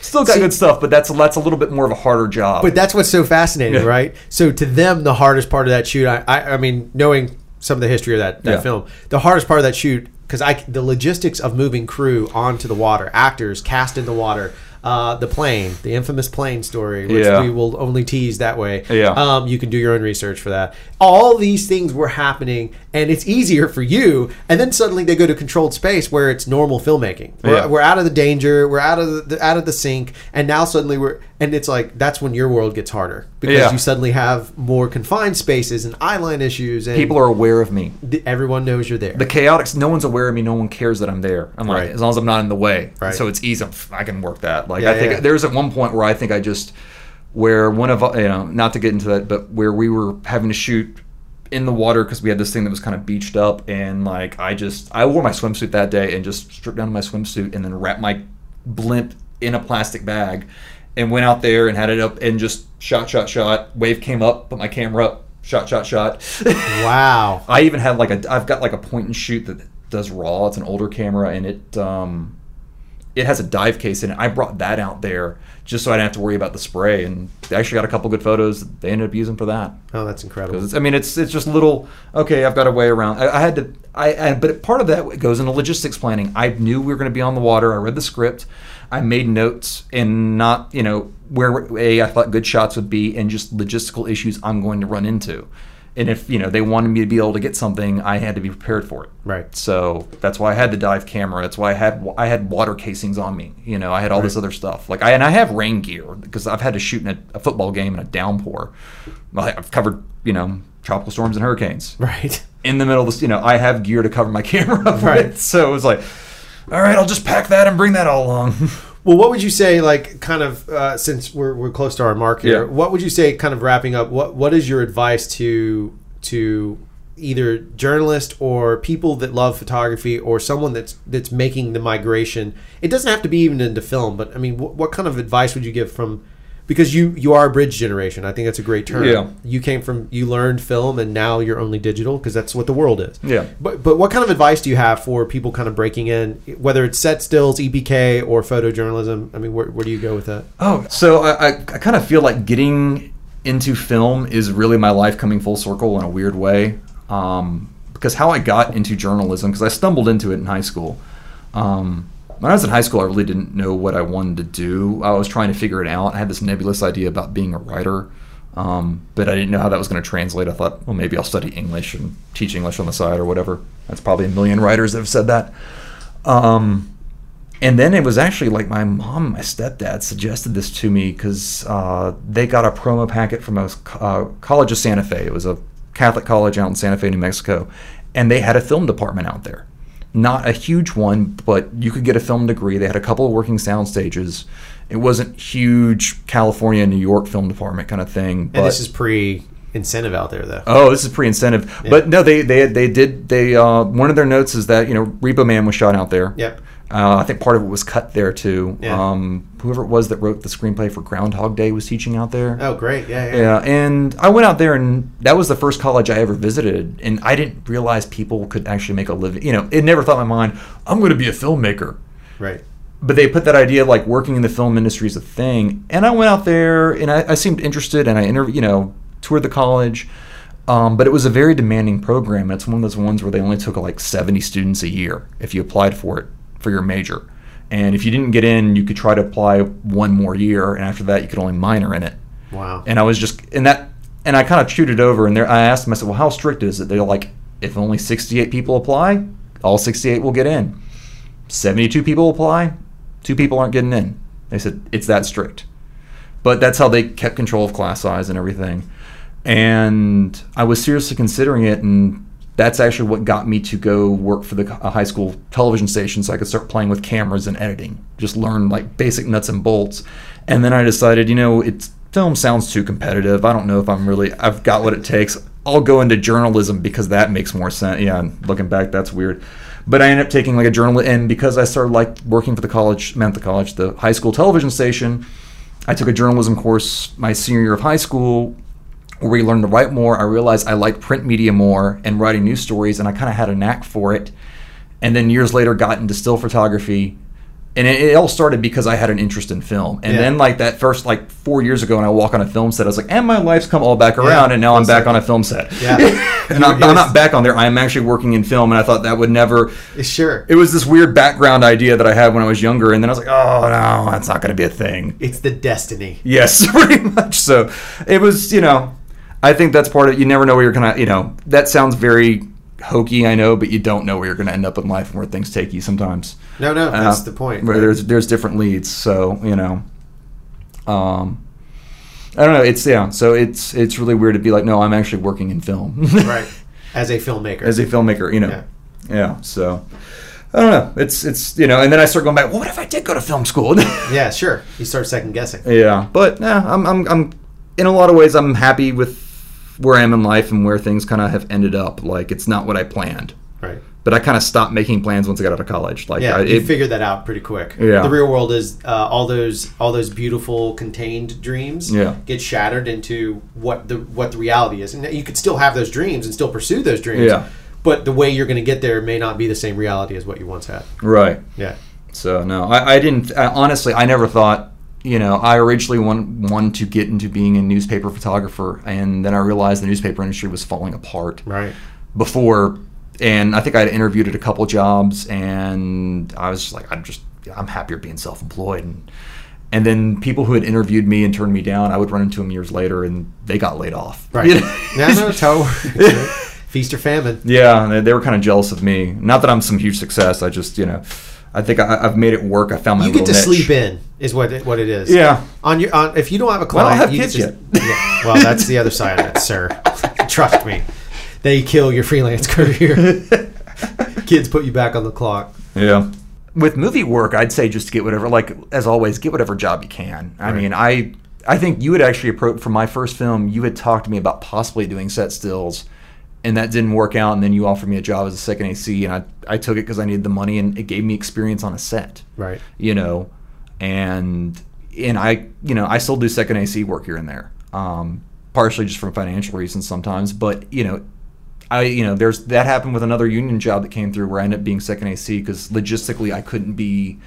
still got See- good stuff, but that's that's a little bit more of a harder job. But that's what's so fascinating, Yeah. right? So to them, the hardest part of that shoot, I, I, I mean, knowing some of the history of that, that Yeah. film, the hardest part of that shoot, because I the logistics of moving crew onto the water, actors cast in the water, uh, the plane, the infamous plane story, which Yeah. we will only tease that way. Yeah. Um, you can do your own research for that. All these things were happening, and it's easier for you. And then suddenly they go to controlled space where it's normal filmmaking. We're, Yeah. we're out of the danger. We're out of the out of the sink, and now suddenly we're and it's like that's when your world gets harder because Yeah. you suddenly have more confined spaces and eyeline issues, and people are aware of me. th- everyone knows you're there. The chaotics, no one's aware of me. No one cares that I'm there. I'm like, Right. as long as I'm not in the way. Right. So it's easy. I can work that. Like Yeah, I think yeah. there's at one point where I think I just where one of uh, you know not to get into that, but where we were having to shoot in the water because we had this thing that was kind of beached up and like I just I wore my swimsuit that day and just stripped down my swimsuit and then wrapped my blimp in a plastic bag and went out there and had it up and just shot shot shot wave came up put my camera up shot shot shot wow. I even had like a I've got like a point and shoot that does raw. It's an older camera and it um it has a dive case in it. I brought that out there just so I didn't have to worry about the spray and they actually got a couple good photos that they ended up using for that. Oh, that's incredible. I mean, it's it's just little. Okay, I've got a way around. I, I had to. I, I but part of that goes into logistics planning. I knew we were going to be on the water. I read the script. I made notes and not you know where a I thought good shots would be and just logistical issues I'm going to run into. And if you know they wanted me to be able to get something, I had to be prepared for it. Right. So that's why I had the dive camera. That's why I had I had water casings on me. You know, I had all this other stuff. Like I and I have rain gear because I've had to shoot in a, a football game in a downpour. Well, I've covered you know tropical storms and hurricanes right. in the middle of this. You know, I have gear to cover my camera Right. with. So it was like, all right, I'll just pack that and bring that all along. Well, what would you say, like, kind of, uh, since we're, we're close to our mark here, Yeah. what would you say, kind of wrapping up? What What is your advice to to either journalists or people that love photography or someone that's that's making the migration? It doesn't have to be even into film, but I mean, what, what kind of advice would you give from? Because you you are a bridge generation. I think that's a great term. Yeah. You came from you learned film and now you're only digital because that's what the world is. Yeah. But but what kind of advice do you have for people kind of breaking in, whether it's set stills, EPK, or photojournalism? I mean, where, where do you go with that? Oh, so I, I, I kind of feel like getting into film is really my life coming full circle in a weird way. Um, because how I got into journalism, because I stumbled into it in high school. Um, when I was in high school, I really didn't know what I wanted to do. I was trying to figure it out. I had this nebulous idea about being a writer, um, but I didn't know how that was going to translate. I thought, well, maybe I'll study English and teach English on the side or whatever. That's probably a million writers that have said that. Um, and then it was actually like my mom my stepdad suggested this to me because uh, they got a promo packet from a uh, college of Santa Fe. It was a Catholic college out in Santa Fe, New Mexico, and they had a film department out there. Not a huge one, but you could get a film degree. They had a couple of working sound stages. It wasn't huge California, New York film department kind of thing. But And this is pre incentive out there, though. Oh, this is pre-incentive. But no, they they they did they uh, one of their notes is that you know Repo Man was shot out there. Yep. Uh, I think part of it was cut there too. Yeah. Um, whoever it was that wrote the screenplay for Groundhog Day was teaching out there. Oh, great. Yeah, yeah. Yeah, and I went out there, and that was the first college I ever visited, and I didn't realize people could actually make a living. You know, it never thought in my mind I'm going to be a filmmaker Right. but they put that idea like working in the film industry is a thing. And I went out there and I, I seemed interested and I interviewed, you know, toured the college. Um, but it was a very demanding program. It's one of those ones where they only took like 70 students a year if you applied for it for your major. And if you didn't get in, you could try to apply one more year. And after that, you could only minor in it. Wow. And I was just, and that, and I kind of chewed it over. And there, I asked them, I said, well, how strict is it? They're like, if only 68 people apply, all 68 will get in. 72 people apply, two people aren't getting in. They said it's that strict. But that's how they kept control of class size and everything. And I was seriously considering it, and that's actually what got me to go work for the high school television station so I could start playing with cameras and editing, just learn like basic nuts and bolts. And then I decided, you know, it's film sounds too competitive. I don't know if I'm really I've got what it takes. I'll go into journalism because that makes more sense. Yeah, looking back, that's weird. But I ended up taking like a journal, and because I started like working for the college, meant the college, the high school television station. I took a journalism course my senior year of high school where we learned to write more. I realized I liked print media more and writing news stories, and I kind of had a knack for it. And then years later, got into still photography, and it, it all started because I had an interest in film. And Yeah. then, like that first like four years ago, when I walk on a film set, I was like, and my life's come all back around, Yeah, and now I'm back on a film set. Yeah. and I'm, I'm not back on there. I am actually working in film, and I thought that would never. Sure. It was this weird background idea that I had when I was younger, and then I was like, oh no, that's not going to be a thing. It's the destiny. Yes, pretty much. So it was, you know, I think that's part of. You never know where you're gonna, you know, that sounds very hokey, I know, but you don't know where you're gonna end up in life and where things take you sometimes. No, no, that's Uh, the point. Where there's there's different leads, so you know, um, I don't know. It's yeah, so it's it's really weird to be like, no, I'm actually working in film, right. As a filmmaker. as a filmmaker, you know, Yeah. yeah. So I don't know. It's it's you know, and then I start going back. Well, what if I did go to film school? yeah, sure. You start second guessing. Yeah, but nah, I'm, I'm, I'm, in a lot of ways, I'm happy with where I am in life and where things kind of have ended up. Like, it's not what I planned, Right. but I kind of stopped making plans once I got out of college. Like, Yeah, I, you it, figured that out pretty quick. Yeah. The real world is uh, all those all those beautiful contained dreams Yeah. get shattered into what the what the reality is. And you could still have those dreams and still pursue those dreams. Yeah. But the way you're going to get there may not be the same reality as what you once had. right. Yeah. So no, I, I didn't. I, honestly, I never thought. You know, I originally want, wanted to get into being a newspaper photographer, and then I realized the newspaper industry was falling apart. Right. before and I think I had interviewed at a couple jobs and I was just like I'm just I'm happier being self-employed and and then people who had interviewed me and turned me down I would run into them years later and they got laid off Right. You know? no, that's how it works. right? Feast or famine. yeah they, they were kind of jealous of me not that I'm some huge success I just you know I think I, I've made it work I found my You get to niche. sleep in is what it, what it is. yeah On your on, if you don't have a Well, I don't have you kids just- Yeah, well, that's the other side of it, sir. Trust me. They kill your freelance career. Kids put you back on the clock. Yeah. With movie work, I'd say just get whatever, like as always, get whatever job you can. I Right. mean, I I think you had actually approached for my first film. You had talked to me about possibly doing set stills, and that didn't work out. And then you offered me a job as a second AC, and I I took it because I needed the money, and it gave me experience on a set. Right. You know, and and I you know I still do second AC work here and there, um, partially just from financial reasons sometimes, but you know I, you know, there's that happened with another union job that came through where I ended up being second AC because logistically I couldn't be.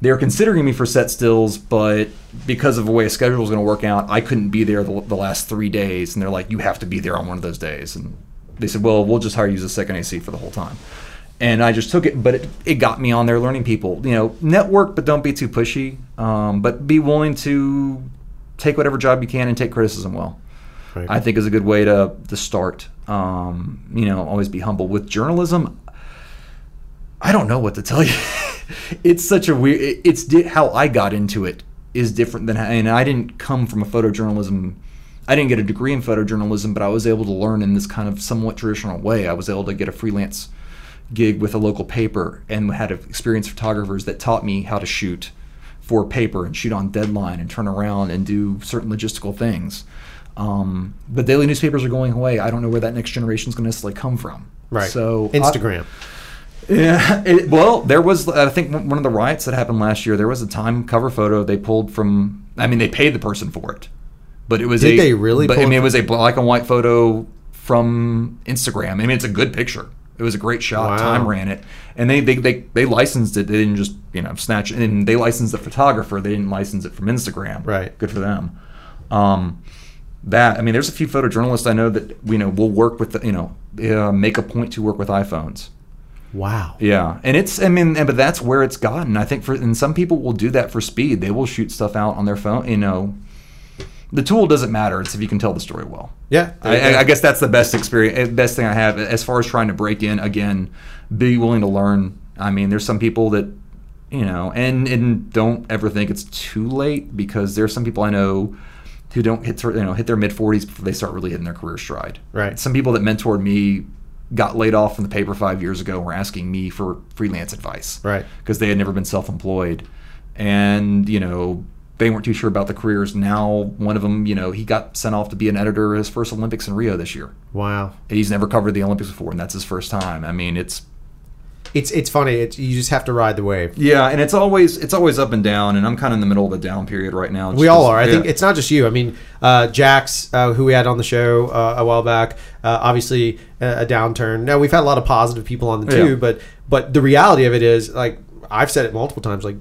They were considering me for set stills, but because of the way a schedule was going to work out, I couldn't be there the, the last three days. And they're like, "You have to be there on one of those days." And they said, "Well, we'll just hire you as a second AC for the whole time." And I just took it, but it, it got me on there learning people. You know, network, but don't be too pushy. Um, but be willing to take whatever job you can and take criticism well. Right. I think is a good way to to start. Um, you know, always be humble with journalism. I don't know what to tell you. it's such a weird. it- It's di- how I got into it is different than, and I didn't come from a photojournalism. I didn't get a degree in photojournalism, but I was able to learn in this kind of somewhat traditional way. I was able to get a freelance gig with a local paper and had experienced photographers that taught me how to shoot for paper and shoot on deadline and turn around and do certain logistical things. Um, but daily newspapers are going away. I don't know where that next generation is going to necessarily come from. Right. So Instagram. I, yeah. It, well, there was I think one of the riots that happened last year. There was a time cover photo they pulled from. I mean, they paid the person for it, but it was Did a, they really But I mean, it it was a black and white photo from Instagram. I mean, it's a good picture. It was a great shot. Wow. Time ran it, and they, they they they licensed it. They didn't just you know snatch it. And they licensed the photographer. They didn't license it from Instagram. Right. Good for them. Um, that I mean, there's a few photojournalists I know that you know will work with the, you know uh, make a point to work with iPhones. Wow. Yeah, and it's I mean, but that's where it's gotten. I think for and some people will do that for speed. They will shoot stuff out on their phone. You know, the tool doesn't matter. It's if you can tell the story well. Yeah. I, I- guess that's the best experience, eh, best thing I have as far as trying to break in. Again, be willing to learn. I mean, there's some people that you know, and and don't ever think it's too late because there's some people I know who don't hit you know hit their mid 40s before they start really hitting their career stride. Right. Some people that mentored me got laid off from the paper five years ago and were asking me for freelance advice Right. because they had never been self-employed and you know they weren't too sure about the careers now one of them you know he got sent off to be an editor at his first olympics in rio this year Wow. he's never covered the olympics before and that's his first time i mean it's It's it's funny. It's, you just have to ride the wave. yeah and it's always it's always up and down and i'm kind of in the middle of a down period right now We all are. I Yeah. think it's not just you. I mean, uh, Jax, uh, who we had on the show uh, a while back, uh, obviously a, a downturn. Now we've had a lot of positive people on the too, Yeah. but but the reality of it is, like I've said it multiple times, like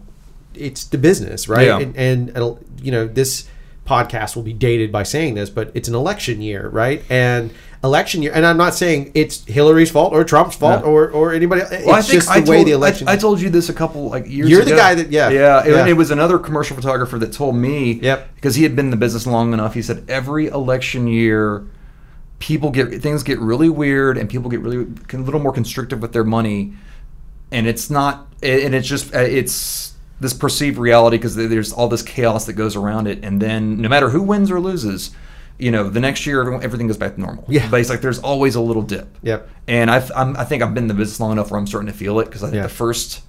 it's the business, right? Yeah. And, and you know this podcast will be dated by saying this, but it's an election year, right? And election year, and I'm not saying it's Hillary's fault or Trump's fault No. or or anybody. It's Well, I think just the I way told, the election. I, I told you this a couple like years You're ago. the guy that- yeah. yeah. Yeah. And it was another commercial photographer that told me. Yep. Because he had been in the business long enough. He said every election year, people get things get really weird and people get really a little more constrictive with their money, and it's not and it's just it's this perceived reality because there's all this chaos that goes around it, and then no matter who wins or loses. You know, the next year everyone- everything goes back to normal. Yeah. but it's like there's always a little dip. Yep. And I've, I'm, I think I've been in the business long enough where I'm starting to feel it because I think Yeah. the first,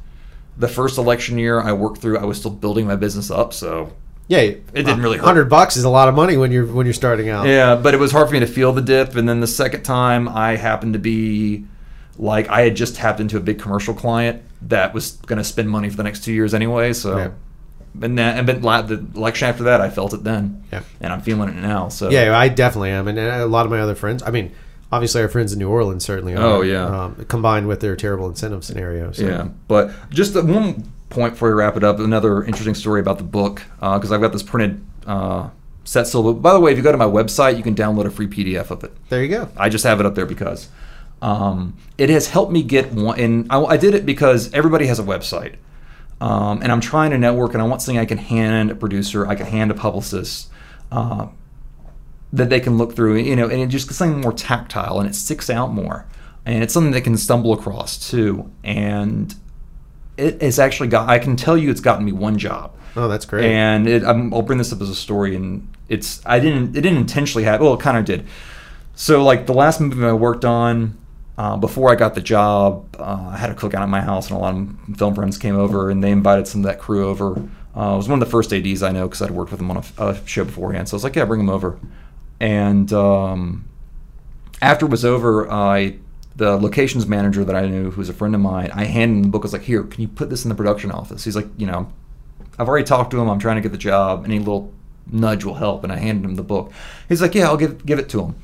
the first election year I worked through, I was still building my business up. So yeah, it didn't really. Hundred bucks is a lot of money when you're when you're starting out. yeah, but it was hard for me to feel the dip. And then the second time, I happened to be like I had just tapped into a big commercial client that was going to spend money for the next two years anyway. So. Yeah. And then, and then la- the election after that, I felt it then, Yeah. and I'm feeling it now. So Yeah, I definitely am, and a lot of my other friends. I mean, obviously our friends in New Orleans certainly are. Oh, yeah. um, combined with their terrible incentive scenario. So. Yeah, but just the one point before we wrap it up, another interesting story about the book because I've got this printed uh, set still. By the way, if you go to my website, you can download a free PDF of it. there you go. I just have it up there because um, it has helped me get one. And I, I did it because everybody has a website, um, and I'm trying to network, and I want something I can hand a producer, I can hand a publicist. Uh, that they can look through, you know, and it just gets something more tactile and it sticks out more. And it's something they can stumble across too. And it has actually got, I can tell you it's gotten me one job. Oh, that's great. And it, I'm, I'll bring this up as a story, and it's I didn't it didn't intentionally have well it kind of did. So like the last movie I worked on uh, before I got the job, uh, I had a cookout at my house, and a lot of film friends came over, and they invited some of that crew over. Uh, it was one of the first ADs I know because I'd worked with them on a, a show beforehand. So I was like, yeah, bring them over. And um, after it was over, I the locations manager that I knew, who's a friend of mine, I handed him the book. I was like, here, can you put this in the production office? He's like, you know, I've already talked to him. I'm trying to get the job. Any little nudge will help. And I handed him the book. He's like, yeah, I'll give give it to him.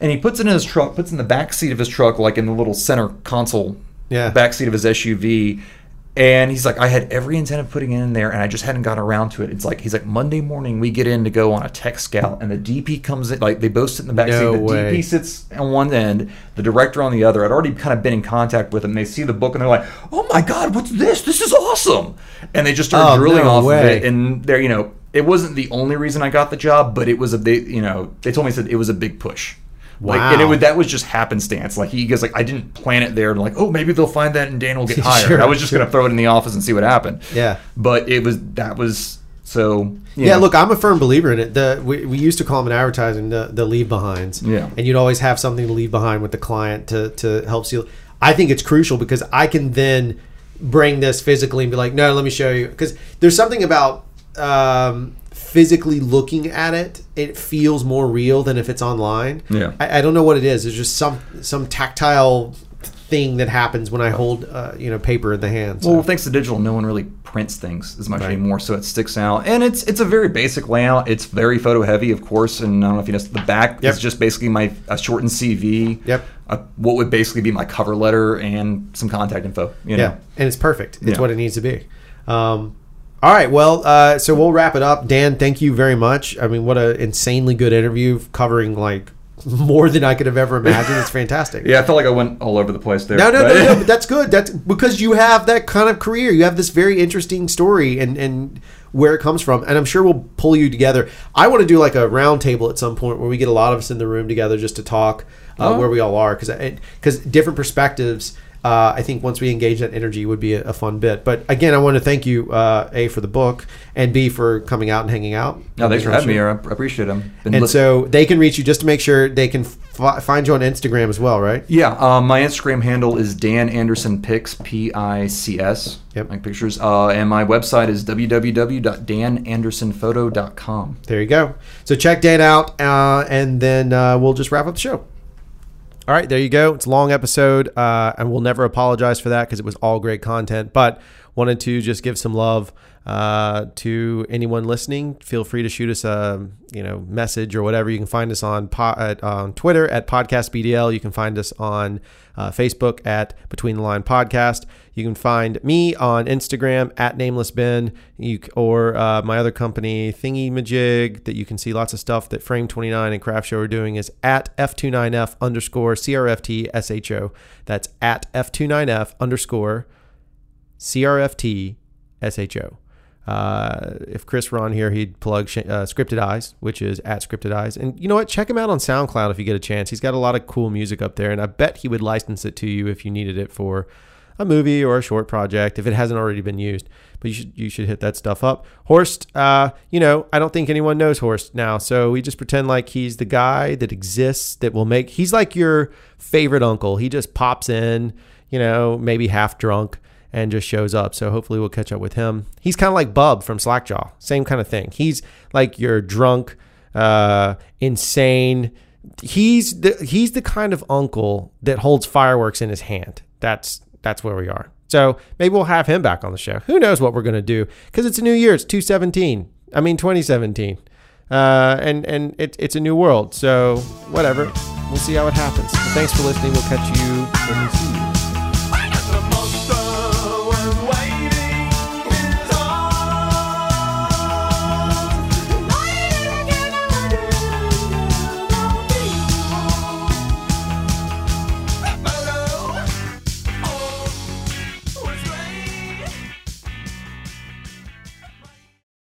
And he puts it in his truck, puts it in the back seat of his truck, like in the little center console Yeah. back seat of his SUV. And he's like, I had every intent of putting it in there, and I just hadn't got around to it. It's like he's like Monday morning we get in to go on a tech scout, and the DP comes in, like they both sit in the back No seat. The way. DP sits on one end, the director on the other. I'd already kind of been in contact with them. They see the book and they're like, "Oh my god, what's this? This is awesome!" And they just started Oh, drilling no off way. of it. And they're, you know, it wasn't the only reason I got the job, but it was a big, you know, they told me said it was a big push. Like, and it Wow. would that was just happenstance. Like he goes like I didn't plan it there. And like oh maybe they'll find that and Dan will get hired. Sure, I was just sure. gonna throw it in the office and see what happened. Yeah. But it was that was so. Yeah, know. look, I'm a firm believer in it. The we, we used to call them in advertising the, the leave behinds. Yeah. and you'd always have something to leave behind with the client to to help seal. I think it's crucial because I can then bring this physically and be like, no, let me show you. Because there's something about um, physically looking at it, it feels more real than if it's online. Yeah. I, I don't know what it is. It's just some some tactile thing that happens when I hold uh, you know paper in the hand. So. Well, thanks to digital, no one really prints things as much Right. anymore, so it sticks out. And it's it's a very basic layout. It's very photo heavy, of course. And I don't know if you noticed, the back Yep. is just basically my a shortened CV. Yep. A, what would basically be my cover letter and some contact info. You know? Yeah, and it's perfect. It's Yeah. what it needs to be. Um, all right, well, uh, so we'll wrap it up. Dan, thank you very much. I mean, what an insanely good interview, covering like more than I could have ever imagined. It's fantastic. Yeah, I felt like I went all over the place there. No, no, but- no, no, but that's good. That's because you have that kind of career. You have this very interesting story and and where it comes from. And I'm sure we'll pull you together. I want to do like a round table at some point where we get a lot of us in the room together just to talk uh, Oh. where we all are because because different perspectives. Uh, I think once we engage that energy would be a, a fun bit. But again, I want to thank you, uh, A, for the book, and B, for coming out and hanging out. No, thanks for having me here. I appreciate them. Been And so they can reach you just to make sure they can fi- find you on Instagram as well, right? Yeah, um, my Instagram handle is Dan Anderson Pics, P I C S, Yep. like pictures. Uh, and my website is www.danandersonphoto.com. There you go. So check Dan out, uh, and then uh, we'll just wrap up the show. All right, there you go. It's a long episode, uh, and we'll never apologize for that because it was all great content. But wanted to just give some love uh, to anyone listening. Feel free to shoot us a you know message or whatever. You can find us on po- at, on Twitter at Podcast BDL. You can find us on uh, Facebook at Between the Line Podcast. You can find me on Instagram at Nameless Ben, you, or uh, my other company Thingy Majig that you can see lots of stuff that Frame 29 and Craft Show are doing is at F29F underscore CRFT SHO. That's at F29F underscore CRFT SHO. Uh, if Chris were on here, he'd plug uh, Scripted Eyes, which is at Scripted Eyes. And you know what? Check him out on SoundCloud if you get a chance. He's got a lot of cool music up there, and I bet he would license it to you if you needed it for a movie or a short project if it hasn't already been used. But you should you should hit that stuff up. Horst, uh, you know, I don't think anyone knows Horst now, so we just pretend like he's the guy that exists that will make. He's like your favorite uncle. He just pops in, you know, maybe half drunk and just shows up. So hopefully we'll catch up with him. He's kind of like Bub from Slackjaw, same kind of thing. He's like your drunk, uh, insane. He's the he's the kind of uncle that holds fireworks in his hand. That's that's where we are. So maybe we'll have him back on the show. Who knows what we're gonna do? Because it's a new year. It's 217. I mean 2017. Uh, and and it, it's a new world. So whatever. We'll see how it happens. Thanks for listening. We'll catch you when we see you.